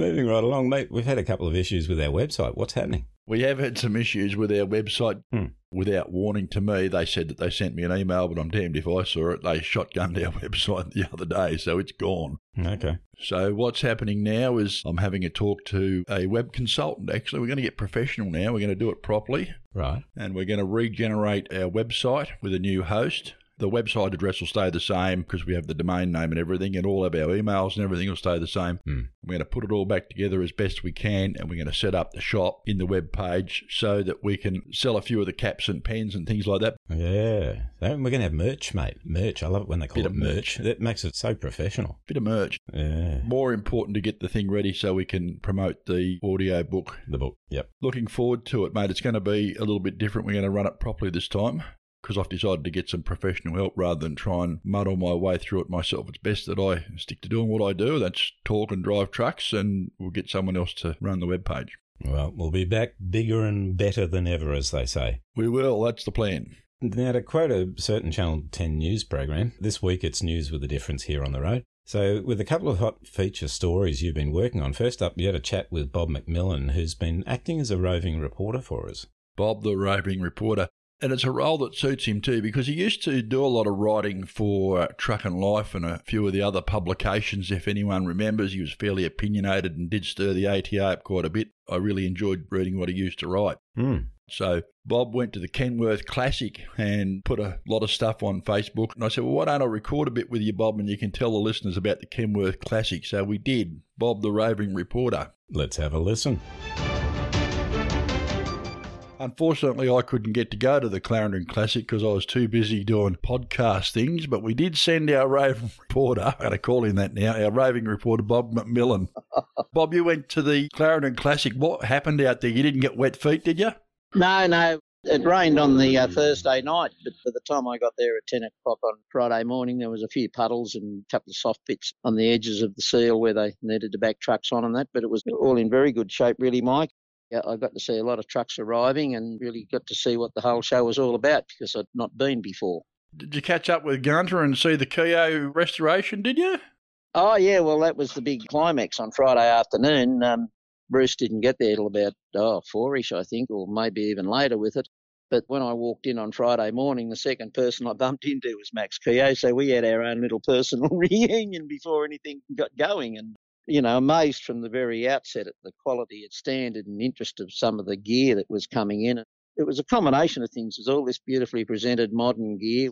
Moving right along, mate, we've had a couple of issues with our website. What's happening? We have had some issues with our website. Hmm. Without warning to me, they said that they sent me an email, but I'm damned if I saw it. They shotgunned our website the other day, so it's gone. Okay. So what's happening now is I'm having a talk to a web consultant. Actually, we're going to get professional now. We're going to do it properly, Right. and we're going to regenerate our website with a new host. The website address will stay the same because we have the domain name and everything, and all of our emails and everything will stay the same. Hmm. We're going to put it all back together as best we can, and we're going to set up the shop in the web page so that we can sell a few of the caps and pens and things like that. Yeah. And We're going to have merch, mate. Merch. I love it when they call Bit it of merch. That makes it so professional. Bit of merch. Yeah. More important to get the thing ready so we can promote the audio book. The book. Yep. Looking forward to it, mate. It's going to be a little bit different. We're going to run it properly this time because I've decided to get some professional help rather than try and muddle my way through it myself. It's best that I stick to doing what I do. That's talk and drive trucks, and we'll get someone else to run the web page. Well, we'll be back bigger and better than ever, as they say. We will. That's the plan. Now, to quote a certain Channel 10 news program, this week it's news with a difference here on the road. So, with a couple of hot feature stories you've been working on, first up, you had a chat with Bob McMillan, who's been acting as a roving reporter for us. Bob, the roving reporter. And it's a role that suits him too because he used to do a lot of writing for Truckin' Life and a few of the other publications. If anyone remembers, he was fairly opinionated and did stir the ATA up quite a bit. I really enjoyed reading what he used to write. Hmm. So Bob went to the Kenworth Classic and put a lot of stuff on Facebook. And I said, well, why don't I record a bit with you, Bob, and you can tell the listeners about the Kenworth Classic. So we did. Bob, the roving reporter. Let's have a listen. Unfortunately, I couldn't get to go to the Clarendon Classic because I was too busy doing podcast things, but we did send our raving reporter, I'm going to call him that now, our raving reporter, Bob McMillan. Bob, you went to the Clarendon Classic. What happened out there? You didn't get wet feet, did you? No, no. It rained on the uh, Thursday night, but by the time I got there at 10 o'clock on Friday morning, there was a few puddles and a couple of soft bits on the edges of the seal where they needed to back trucks on and that, but it was all in very good shape, really, Mike. Yeah, I got to see a lot of trucks arriving and really got to see what the whole show was all about because I'd not been before. Did you catch up with Gunter and see the Keogh restoration, did you? Oh, yeah, well, that was the big climax on Friday afternoon. Um, Bruce didn't get there till about oh, four-ish, I think, or maybe even later with it. But when I walked in on Friday morning, the second person I bumped into was Max Keogh. So we had our own little personal reunion before anything got going. And, you know, amazed from the very outset at the quality and standard and interest of some of the gear that was coming in. It was a combination of things. It was all this beautifully presented modern gear.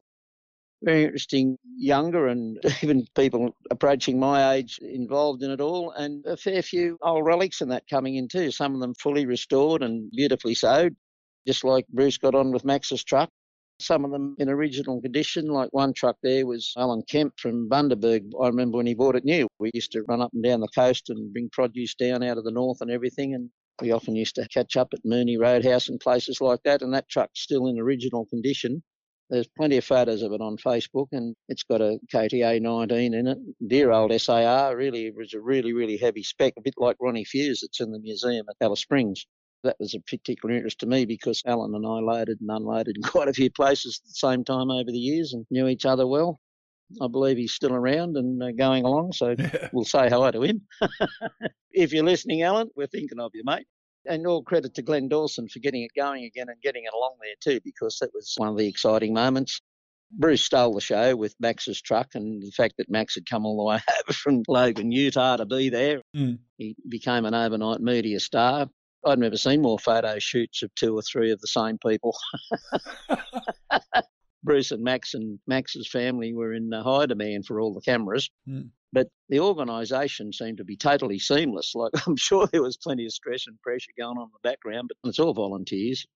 Very interesting, younger and even people approaching my age involved in it all, and a fair few old relics and that coming in too. Some of them fully restored and beautifully sewed just like Bruce got on with Max's truck. Some of them in original condition, like one truck there was Alan Kemp from Bundaberg. I remember when he bought it new. We used to run up and down the coast and bring produce down out of the north and everything. And we often used to catch up at Mooney Roadhouse and places like that. And that truck's still in original condition. There's plenty of photos of it on Facebook, and it's got a KTA 19 in it. Dear old SAR, really, it was a really, really heavy spec, a bit like Ronnie Fuse that's in the museum at Alice Springs that was a particular interest to me because Alan and I loaded and unloaded in quite a few places at the same time over the years and knew each other well. I believe he's still around and uh, going along, so we'll say hello to him. if you're listening, Alan, we're thinking of you, mate. And all credit to Glenn Dawson for getting it going again and getting it along there too, because that was one of the exciting moments. Bruce stole the show with Max's truck and the fact that Max had come all the way over from Logan, Utah to be there. Mm. He became an overnight media star. I'd never seen more photo shoots of two or three of the same people. Bruce and Max and Max's family were in high demand for all the cameras. Mm. But the organisation seemed to be totally seamless. Like I'm sure there was plenty of stress and pressure going on in the background, but it's all volunteers.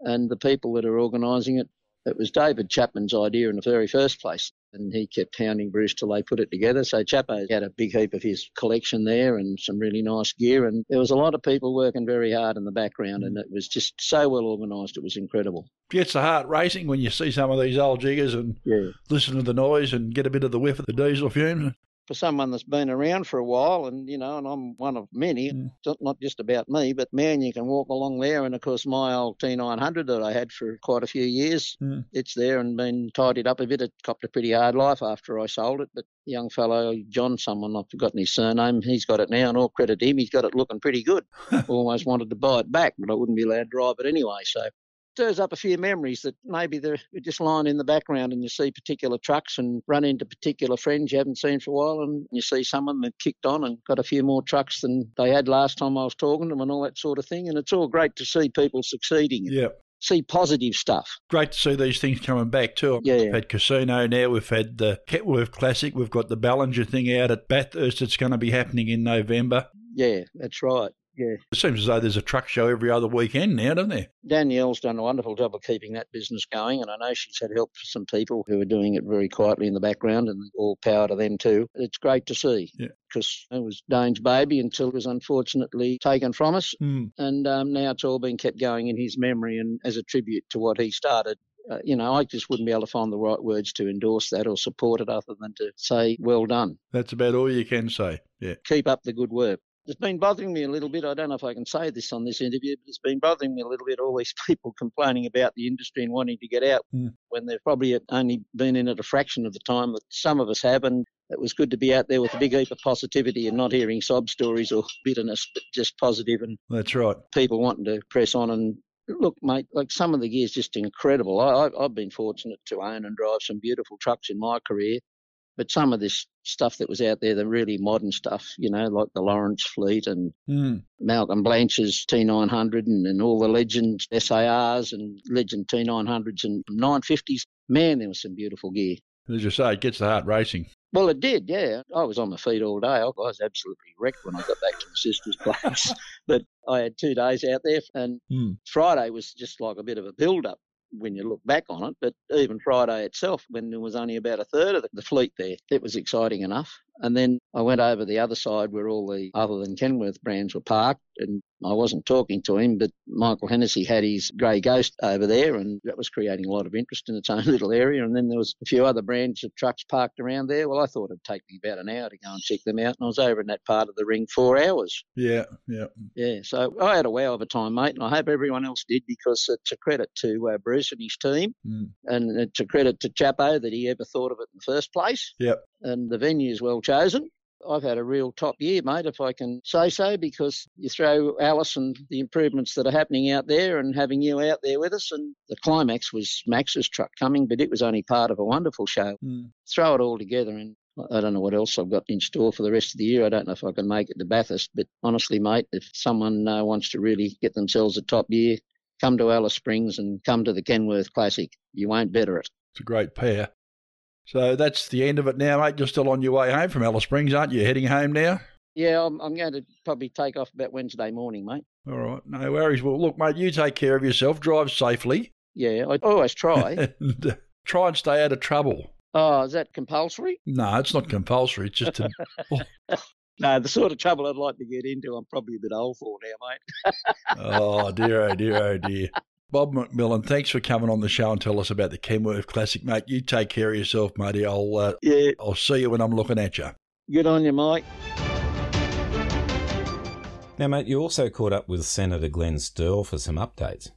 And the people that are organising it, it was David Chapman's idea in the very first place. And he kept hounding Bruce till they put it together. So Chapo had a big heap of his collection there and some really nice gear. And there was a lot of people working very hard in the background. And mm. it was just so well organised. It was incredible. Gets the heart racing when you see some of these old jiggers and Yeah. listen to the noise and get a bit of the whiff of the diesel fumes. For someone that's been around for a while, and you know, and I'm one of many. It's not- not just about me, but man, you can walk along there, and of course, my old T900 that I had for quite a few years, Mm. it's there and been tidied up a bit. It copped a pretty hard life after I sold it, but the young fellow John, someone I've forgotten his surname, he's got it now, and all credit to him, he's got it looking pretty good. Almost wanted to buy it back, but I wouldn't be allowed to drive it anyway, so stirs up a few memories that maybe they're just lying in the background and you see particular trucks and run into particular friends you haven't seen for a while and you see someone that kicked on and got a few more trucks than they had last time I was talking to them and all that sort of thing. And it's all great to see people succeeding. Yeah. See positive stuff. Great to see these things coming back too. Yeah. We've had Casino now, we've had the Kenworth Classic, we've got the Ballinger thing out at Bathurst. It's going to be happening in November. Yeah, that's right. Yeah. It seems as though there's a truck show every other weekend now, doesn't there? Danielle's done a wonderful job of keeping that business going, and I know she's had help from some people who are doing it very quietly in the background, and all power to them too. It's great to see Yeah. because it was Dane's baby until it was unfortunately taken from us, Mm. and um, now it's all been kept going in his memory and as a tribute to what he started. Uh, you know, I just wouldn't be able to find the right words to endorse that or support it other than to say, well done. That's about all you can say. Yeah. Keep up the good work. It's been bothering me a little bit. I don't know if I can say this on this interview, but it's been bothering me a little bit. All these people complaining about the industry and wanting to get out Mm. when they've probably only been in it a fraction of the time that some of us have. And it was good to be out there with a big heap of positivity and not hearing sob stories or bitterness, but just positive and That's right. people wanting to press on and look, mate, like some of the gear's just incredible. I, I, I've been fortunate to own and drive some beautiful trucks in my career, but some of this stuff that was out there, the really modern stuff, you know, like the Lawrence Fleet and Mm. Malcolm Blanch's T900 and, and all the legend SARs and legend T900s and 950s. Man, there was some beautiful gear. As you say, it gets the heart racing. Well, it did, yeah. I was on my feet all day. I was absolutely wrecked when I got back to my sister's place. but I had two days out there, and Mm. Friday was just like a bit of a build up when you look back on it. But even Friday itself, when there was only about a third of the, fleet there, it was exciting enough. And then I went over the other side where all the other than Kenworth brands were parked, and I wasn't talking to him, but Michael Hennessy had his grey ghost over there, and that was creating a lot of interest in its own little area. And then there was a few other brands of trucks parked around there. Well, I thought it'd take me about an hour to go and check them out, and I was over in that part of the ring four hours. Yeah, yeah. Yeah, so I had a wow of a time, mate, and I hope everyone else did because it's a credit to uh, Bruce and his team, Mm. and it's a credit to Chapo that he ever thought of it in the first place. Yep. And the venue's well chosen. I've had a real top year, mate, if I can say so, because you throw Alice and the improvements that are happening out there and having you out there with us. And the climax was Max's truck coming, but it was only part of a wonderful show. Mm. Throw it all together and I don't know what else I've got in store for the rest of the year. I don't know if I can make it to Bathurst, but honestly, mate, if someone uh, wants to really get themselves a top year, come to Alice Springs and come to the Kenworth Classic. You won't better it. It's a great pair. So that's the end of it now, mate. You're still on your way home from Alice Springs, aren't you? Heading home now? Yeah, I'm, I'm going to probably take off about Wednesday morning, mate. All right, no worries. Well, look, mate, you take care of yourself. Drive safely. Yeah, I always try. and uh, try and stay out of trouble. oh, is that compulsory? No, it's not compulsory. It's just a, No, the sort of trouble I'd like to get into, I'm probably a bit old for now, mate. oh dear, oh dear, oh dear. Bob McMillan, thanks for coming on the show and tell us about the Kenworth Classic, mate. You take care of yourself, matey. I'll uh, yeah. I'll see you when I'm looking at you. Good on you, Mike. Now, mate, you also caught up with Senator Glenn Sterle for some updates.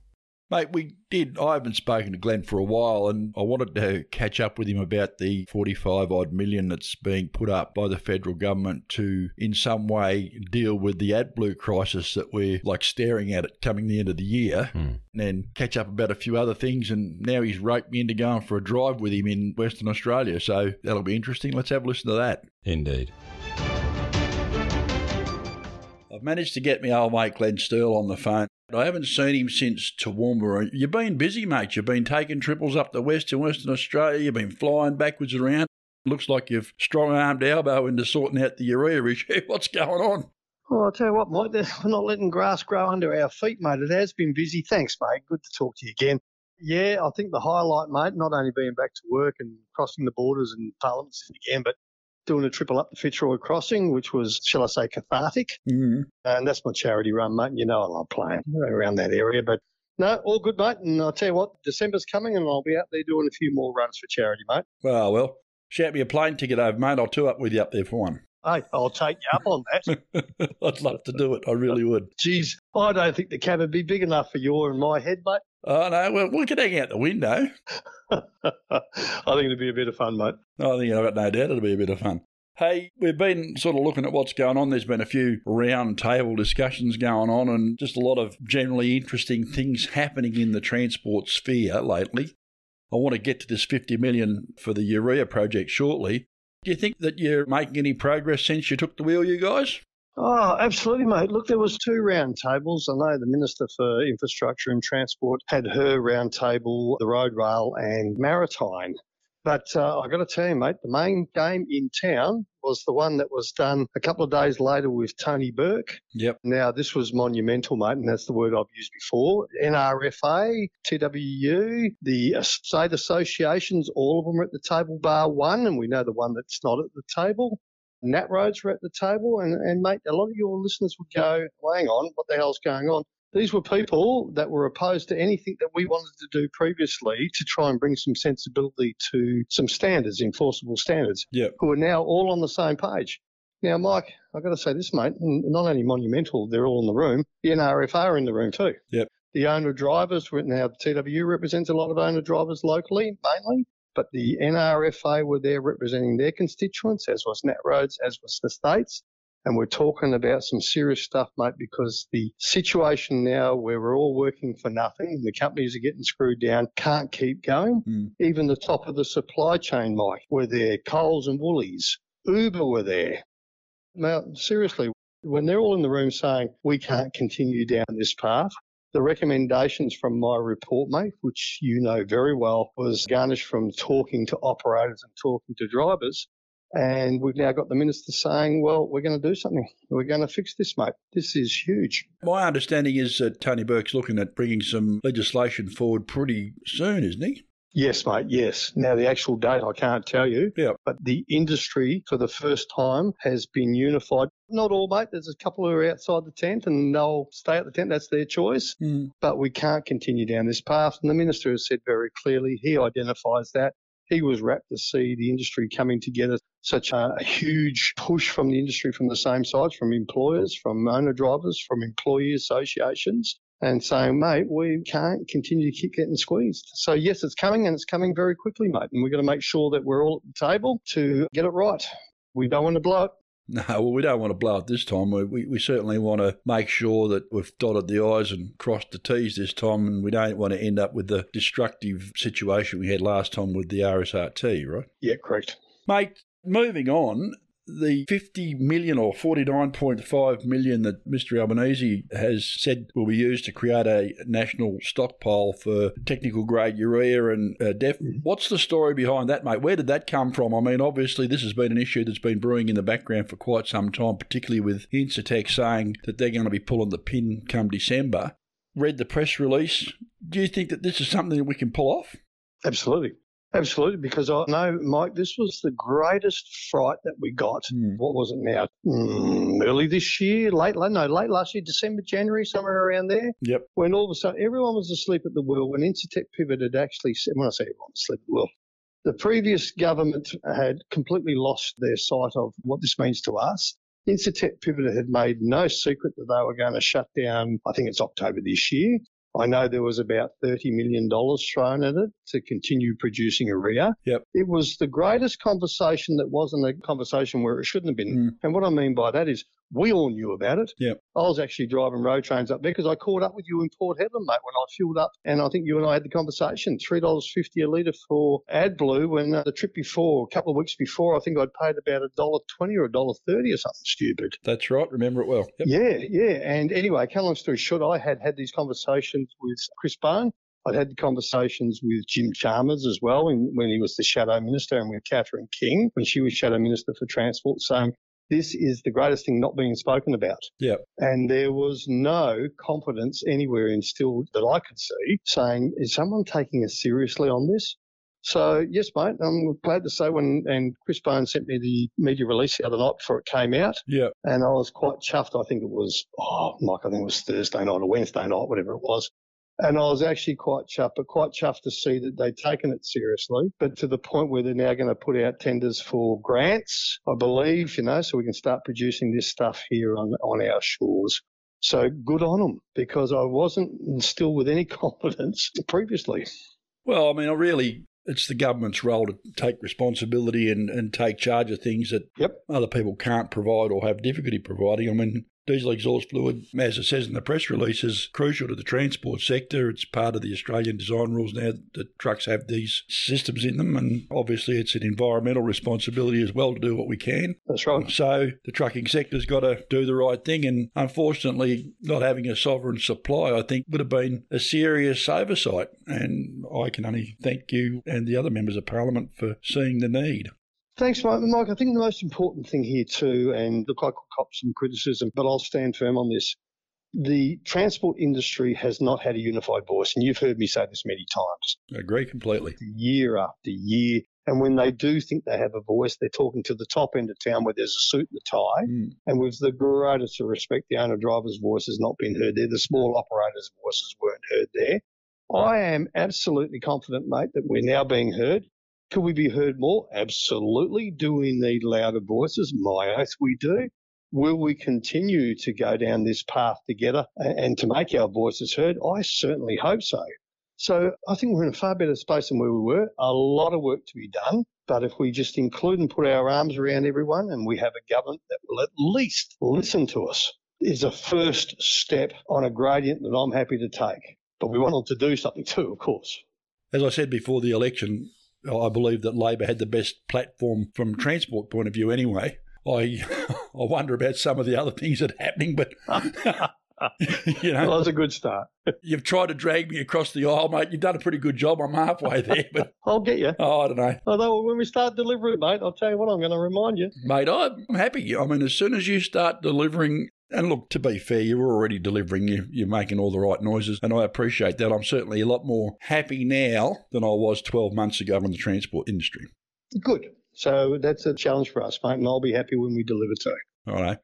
Mate, we did. I haven't spoken to Glenn for a while, and I wanted to catch up with him about the 45 odd million that's being put up by the federal government to, in some way, deal with the AdBlue crisis that we're like staring at it coming the end of the year, hmm. and then catch up about a few other things. And now he's roped me into going for a drive with him in Western Australia, so that'll be interesting. Let's have a listen to that. Indeed. I've managed to get my old mate Glenn Sterle on the phone. I haven't seen him since Toowoomba. You've been busy, mate. You've been taking triples up the west in Western Australia. You've been flying backwards around. Looks like you've strong-armed Albo into sorting out the urea issue. What's going on? Well, I'll tell you what, Mike, we're not letting grass grow under our feet, mate. It has been busy. Thanks, mate. Good to talk to you again. Yeah, I think the highlight, mate, not only being back to work and crossing the borders and Parliament again, but doing a triple up the Fitzroy Crossing, which was, shall I say, cathartic. Mm-hmm. And that's my charity run, mate. You know I love playing around that area. But no, all good, mate. And I'll tell you what, December's coming and I'll be out there doing a few more runs for charity, mate. Well, well, shout me a plane ticket over, mate. I'll tour up with you up there for one. Hey, I'll take you up on that. I'd love to do it. I really would. Geez, I don't think the cab would be big enough for your and my head, mate. Oh, no, well, we could hang out the window. I think it'd be a bit of fun, mate. I think I've got no doubt it'll be a bit of fun. Hey, we've been sort of looking at what's going on. There's been a few round table discussions going on and just a lot of generally interesting things happening in the transport sphere lately. I want to get to this 50 million for the urea project shortly. Do you think that you're making any progress since you took the wheel, you guys? Oh, absolutely, mate. Look, there was two round tables. I know the Minister for Infrastructure and Transport had her round table, the road rail and maritime. But uh, i got to tell you, mate, the main game in town was the one that was done a couple of days later with Tony Burke. Yep. Now, this was monumental, mate, and that's the word I've used before. NRFA, TWU, the state associations, all of them are at the table, bar one, and we know the one that's not at the table. Nat Roads were at the table, and, and mate, a lot of your listeners would go, well, hang on, what the hell's going on? These were people that were opposed to anything that we wanted to do previously to try and bring some sensibility to some standards, enforceable standards, yep. who are now all on the same page. Now, Mike, I've got to say this, mate, not only monumental, they're all in the room, the NRFA are in the room too. Yep. The owner drivers, now the TWU represents a lot of owner drivers locally, mainly, but the NRFA were there representing their constituents, as was Nat Roads, as was the states. And we're talking about some serious stuff, mate, because the situation now where we're all working for nothing, the companies are getting screwed down, can't keep going. Mm. Even the top of the supply chain, Mike, were there. Coles and Woolies, Uber were there. Now, seriously, when they're all in the room saying we can't continue down this path, the recommendations from my report, mate, which you know very well, was garnished from talking to operators and talking to drivers. And we've now got the minister saying, well, we're going to do something. We're going to fix this, mate. This is huge. My understanding is that Tony Burke's looking at bringing some legislation forward pretty soon, isn't he? Yes, mate, yes. Now, the actual date I can't tell you, yeah. but the industry for the first time has been unified. Not all, mate. There's a couple who are outside the tent and they'll stay at the tent. That's their choice. Mm. But we can't continue down this path. And the Minister has said very clearly, he identifies that. He was rapt to see the industry coming together, such a, a huge push from the industry from the same sides, from employers, from owner drivers, from employee associations and saying, mate, we can't continue to keep getting squeezed. So, yes, it's coming and it's coming very quickly, mate. And we're going to make sure that we're all at the table to get it right. We don't want to blow it. No, well, we don't want to blow it this time. We, we, we certainly want to make sure that we've dotted the I's and crossed the T's this time, and we don't want to end up with the destructive situation we had last time with the RSRT, right? Yeah, correct. Mate, moving on, the 50 million or 49.5 million that Mr. Albanese has said will be used to create a national stockpile for technical grade urea and uh, DEF. What's the story behind that, mate? Where did that come from? I mean, obviously, this has been an issue that's been brewing in the background for quite some time, particularly with Incitec saying that they're going to be pulling the pin come December. Read the press release. Do you think that this is something that we can pull off? Absolutely. Absolutely, because I know, Mike, this was the greatest fright that we got. What was it now? Mm, early this year, late, no, late last year, December, January, somewhere around there. Yep. When all of a sudden everyone was asleep at the wheel, when Incitec Pivot had actually said, when I say everyone was asleep at the wheel, the previous government had completely lost their sight of what this means to us. Incitec Pivot had made no secret that they were going to shut down, I think it's October this year. I know there was about $30 million thrown at it to continue producing urea. Yep. It was the greatest conversation that wasn't a conversation where it shouldn't have been. Mm. And what I mean by that is we all knew about it. Yeah. I was actually driving road trains up there because I caught up with you in Port Hedland, mate, when I filled up. And I think you and I had the conversation $3.50 a litre for AdBlue when uh, the trip before, a couple of weeks before, I think I'd paid about $1.20 or $1.30 or something stupid. That's right. Remember it well. Yep. Yeah, yeah. And anyway, cut long story short, I had had these conversations with Chris Bone. I'd had conversations with Jim Chalmers as well when, when he was the shadow minister and with Catherine King when she was shadow minister for transport saying this is the greatest thing not being spoken about. Yep. And there was no confidence anywhere instilled that I could see saying, is someone taking us seriously on this? So yes, mate, I'm glad to say when and Chris Bone sent me the media release the other night before it came out. Yeah. And I was quite chuffed. I think it was oh Mike, I think it was Thursday night or Wednesday night, whatever it was. And I was actually quite chuffed, but quite chuffed to see that they'd taken it seriously, but to the point where they're now going to put out tenders for grants, I believe, you know, so we can start producing this stuff here on, on our shores. So good on them because I wasn't still with any confidence previously. Well, I mean, I really, it's the government's role to take responsibility and, and take charge of things that yep. other people can't provide or have difficulty providing. I mean, diesel exhaust fluid, as it says in the press release, is crucial to the transport sector. It's part of the Australian design rules now that trucks have these systems in them, and obviously it's an environmental responsibility as well to do what we can. That's right. So the trucking sector's got to do the right thing, and unfortunately, not having a sovereign supply, I think, would have been a serious oversight. And I can only thank you and the other members of Parliament for seeing the need. Thanks, Mike. Mike, I think the most important thing here too, and look, I could cop some criticism, but I'll stand firm on this. The transport industry has not had a unified voice, and you've heard me say this many times. I agree completely. Year after year. And when they do think they have a voice, they're talking to the top end of town where there's a suit and a tie. Mm. And with the greatest of respect, the owner driver's voice has not been heard there. The small operators' voices weren't heard there. I am absolutely confident, mate, that we're now being heard. Could we be heard more? Absolutely. Do we need louder voices? My oath, we do. Will we continue to go down this path together and to make our voices heard? I certainly hope so. So I think we're in a far better space than where we were. A lot of work to be done. But if we just include and put our arms around everyone and we have a government that will at least listen to us, is a first step on a gradient that I'm happy to take. But we want them to do something too, of course. As I said before the election, I believe that Labor had the best platform from transport point of view anyway. I I wonder about some of the other things that are happening, but you know, well, that's a good start. you've tried to drag me across the aisle, mate. You've done a pretty good job. I'm halfway there, but I'll get you. Oh, I don't know. Although when we start delivering, mate, I'll tell you what, I'm going to remind you. Mate, I'm happy. I mean, as soon as you start delivering And look, to be fair, you're already delivering. You, you're making all the right noises, and I appreciate that. I'm certainly a lot more happy now than I was 12 months ago in the transport industry. Good. So that's a challenge for us, mate, and I'll be happy when we deliver too. All right.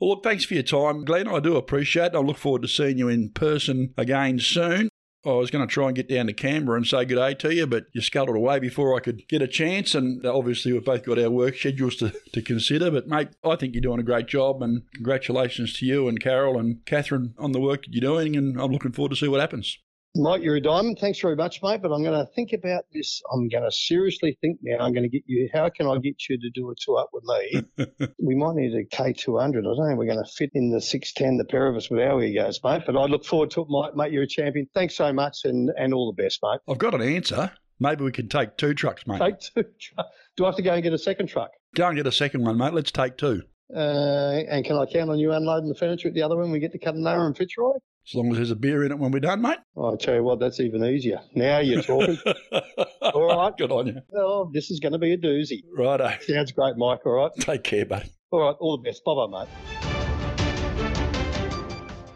Well, look, thanks for your time, Glenn. I do appreciate it. I look forward to seeing you in person again soon. I was going to try and get down to Canberra and say good day to you, but you scuttled away before I could get a chance. And obviously, we've both got our work schedules to, to consider. But, mate, I think you're doing a great job. And congratulations to you and Carol and Catherine on the work that you're doing. And I'm looking forward to see what happens. Mike, you're a diamond. Thanks very much, mate. But I'm going to think about this. I'm going to seriously think now. I'm going to get you. How can I get you to do a tour up with me? we might need a K200. I don't know. We're going to fit in the 610, the pair of us with our egos, mate. But I look forward to it, mate. Mate, you're a champion. Thanks so much, and and all the best, mate. I've got an answer. Maybe we can take two trucks, mate. Take two. Truck. Do I have to go and get a second truck? Go and get a second one, mate. Let's take two. Uh, and can I count on you unloading the furniture at the other one? When we get to Kununurra and Fitzroy. As long as there's a beer in it when we're done, mate. Oh, I tell you what, that's even easier. Now you're talking. all right. Good on you. Oh, this is going to be a doozy. Righto. Sounds great, Mike. All right. Take care, buddy. All right. All the best. Bye bye, mate.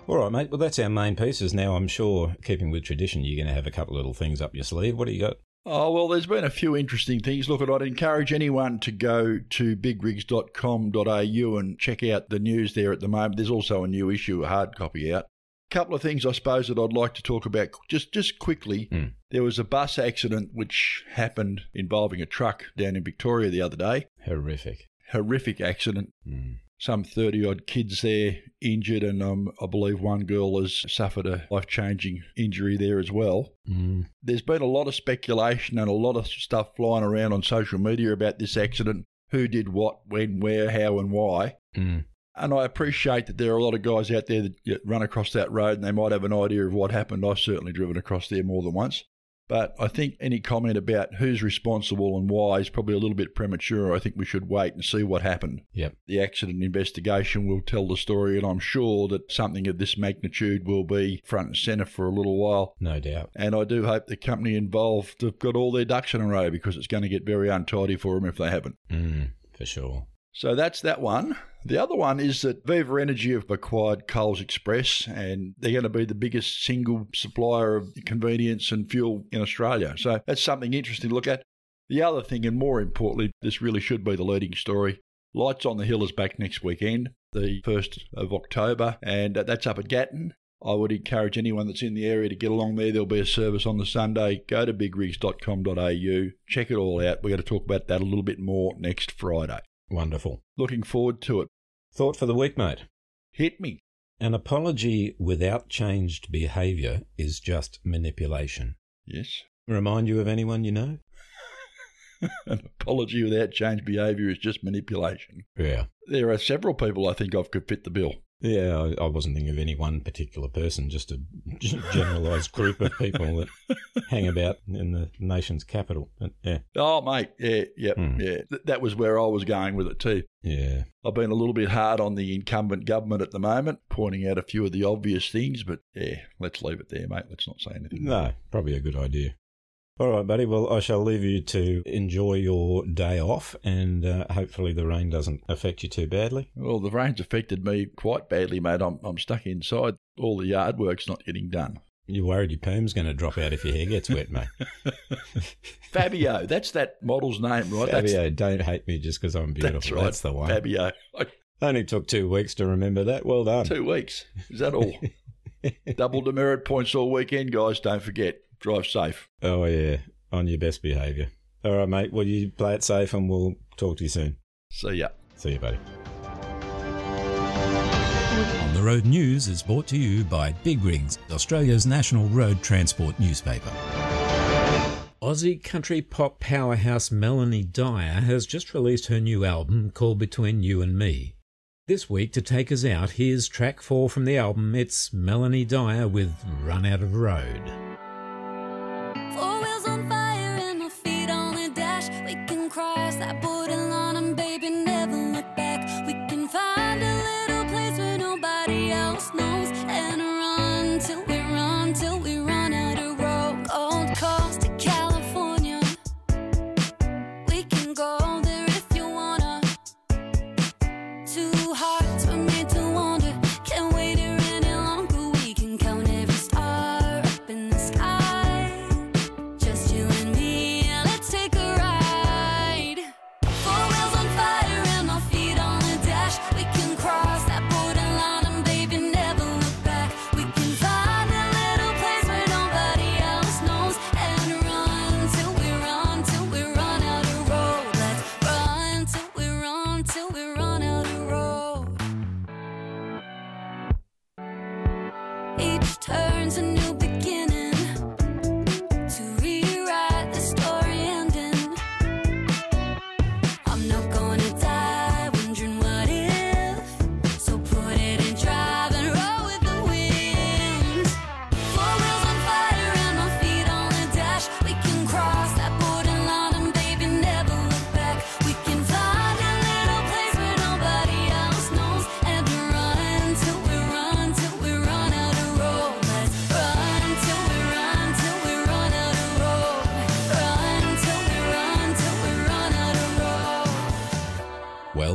All right, mate. Well, that's our main pieces. Now, I'm sure, keeping with tradition, you're going to have a couple of little things up your sleeve. What do you got? Oh, well, there's been a few interesting things. Look, I'd encourage anyone to go to bigrigs.com.au and check out the news there at the moment. There's also a new issue, a hard copy out. Couple of things I suppose that I'd like to talk about just just quickly. There was a bus accident which happened involving a truck down in Victoria the other day. Horrific. Horrific accident. Some 30 odd kids there injured, and um, I believe one girl has suffered a life changing injury there as well. Mm. There's been a lot of speculation and a lot of stuff flying around on social media about this accident who did what, when, where, how, and why. Mm. And I appreciate that there are a lot of guys out there that run across that road and they might have an idea of what happened. I've certainly driven across there more than once. But I think any comment about who's responsible and why is probably a little bit premature. I think we should wait and see what happened. Yep. The accident investigation will tell the story, and I'm sure that something of this magnitude will be front and centre for a little while. No doubt. And I do hope the company involved have got all their ducks in a row because it's going to get very untidy for them if they haven't. Mm, for sure. So that's that one. The other one is that Viva Energy have acquired Coles Express and they're going to be the biggest single supplier of convenience and fuel in Australia. So that's something interesting to look at. The other thing, and more importantly, this really should be the leading story Lights on the Hill is back next weekend, the 1st of October, and that's up at Gatton. I would encourage anyone that's in the area to get along there. There'll be a service on the Sunday. Go to bigrigs.com.au, check it all out. We're going to talk about that a little bit more next Friday. Wonderful. Looking forward to it. Thought for the week, mate. Hit me. An apology without changed behaviour is just manipulation. Yes. Remind you of anyone you know? An apology without changed behaviour is just manipulation. Yeah. There are several people I think of could fit the bill. Yeah, I, I wasn't thinking of any one particular person, just a g- generalised group of people that hang about in the nation's capital. But, yeah. Oh, mate, yeah, yeah, hmm. yeah. Th- that was where I was going with it too. Yeah. I've been a little bit hard on the incumbent government at the moment, pointing out a few of the obvious things, but yeah, let's leave it there, mate. Let's not say anything. No, probably a good idea. All right, buddy. Well, I shall leave you to enjoy your day off, and uh, hopefully the rain doesn't affect you too badly. Well, the rain's affected me quite badly, mate. I'm, I'm stuck inside. All the yard work's not getting done. You're worried your perm's going to drop out if your hair gets wet, mate. Fabio, that's that model's name, right? That's- Fabio, don't hate me just because I'm beautiful. That's right. That's the one. Fabio. Only took two weeks to remember that. Well done. Two weeks. Is that all? Double demerit points all weekend, guys. Don't forget. Drive safe. Oh, yeah. On your best behaviour. All right, mate. Well, you play it safe and we'll talk to you soon. See ya. See you, buddy. On the Road News is brought to you by Big Rigs, Australia's national road transport newspaper. Aussie country pop powerhouse Melanie Dyer has just released her new album called Between You and Me. This week, to take us out, here's track four from the album. It's Melanie Dyer with Run Out of Road.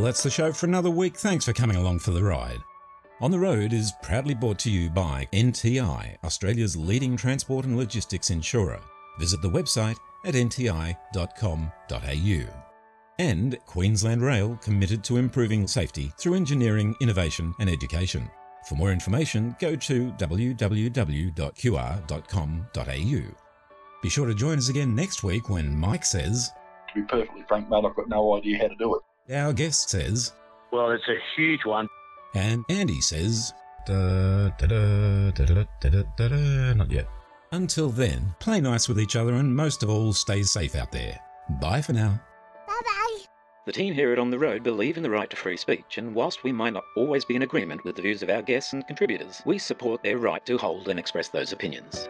That's the show for another week. Thanks for coming along for the ride. On the Road is proudly brought to you by NTI, Australia's leading transport and logistics insurer. Visit the website at nti.com.au. And Queensland Rail committed to improving safety through engineering, innovation and education. For more information, go to www.qr.com.au. Be sure to join us again next week when Mike says, To be perfectly frank, mate, I've got no idea how to do it. Our guest says, Well, it's a huge one. And Andy says, Not yet. Until then, play nice with each other and most of all, stay safe out there. Bye for now. Bye bye. The team here at On the Road believe in the right to free speech, and whilst we might not always be in agreement with the views of our guests and contributors, we support their right to hold and express those opinions.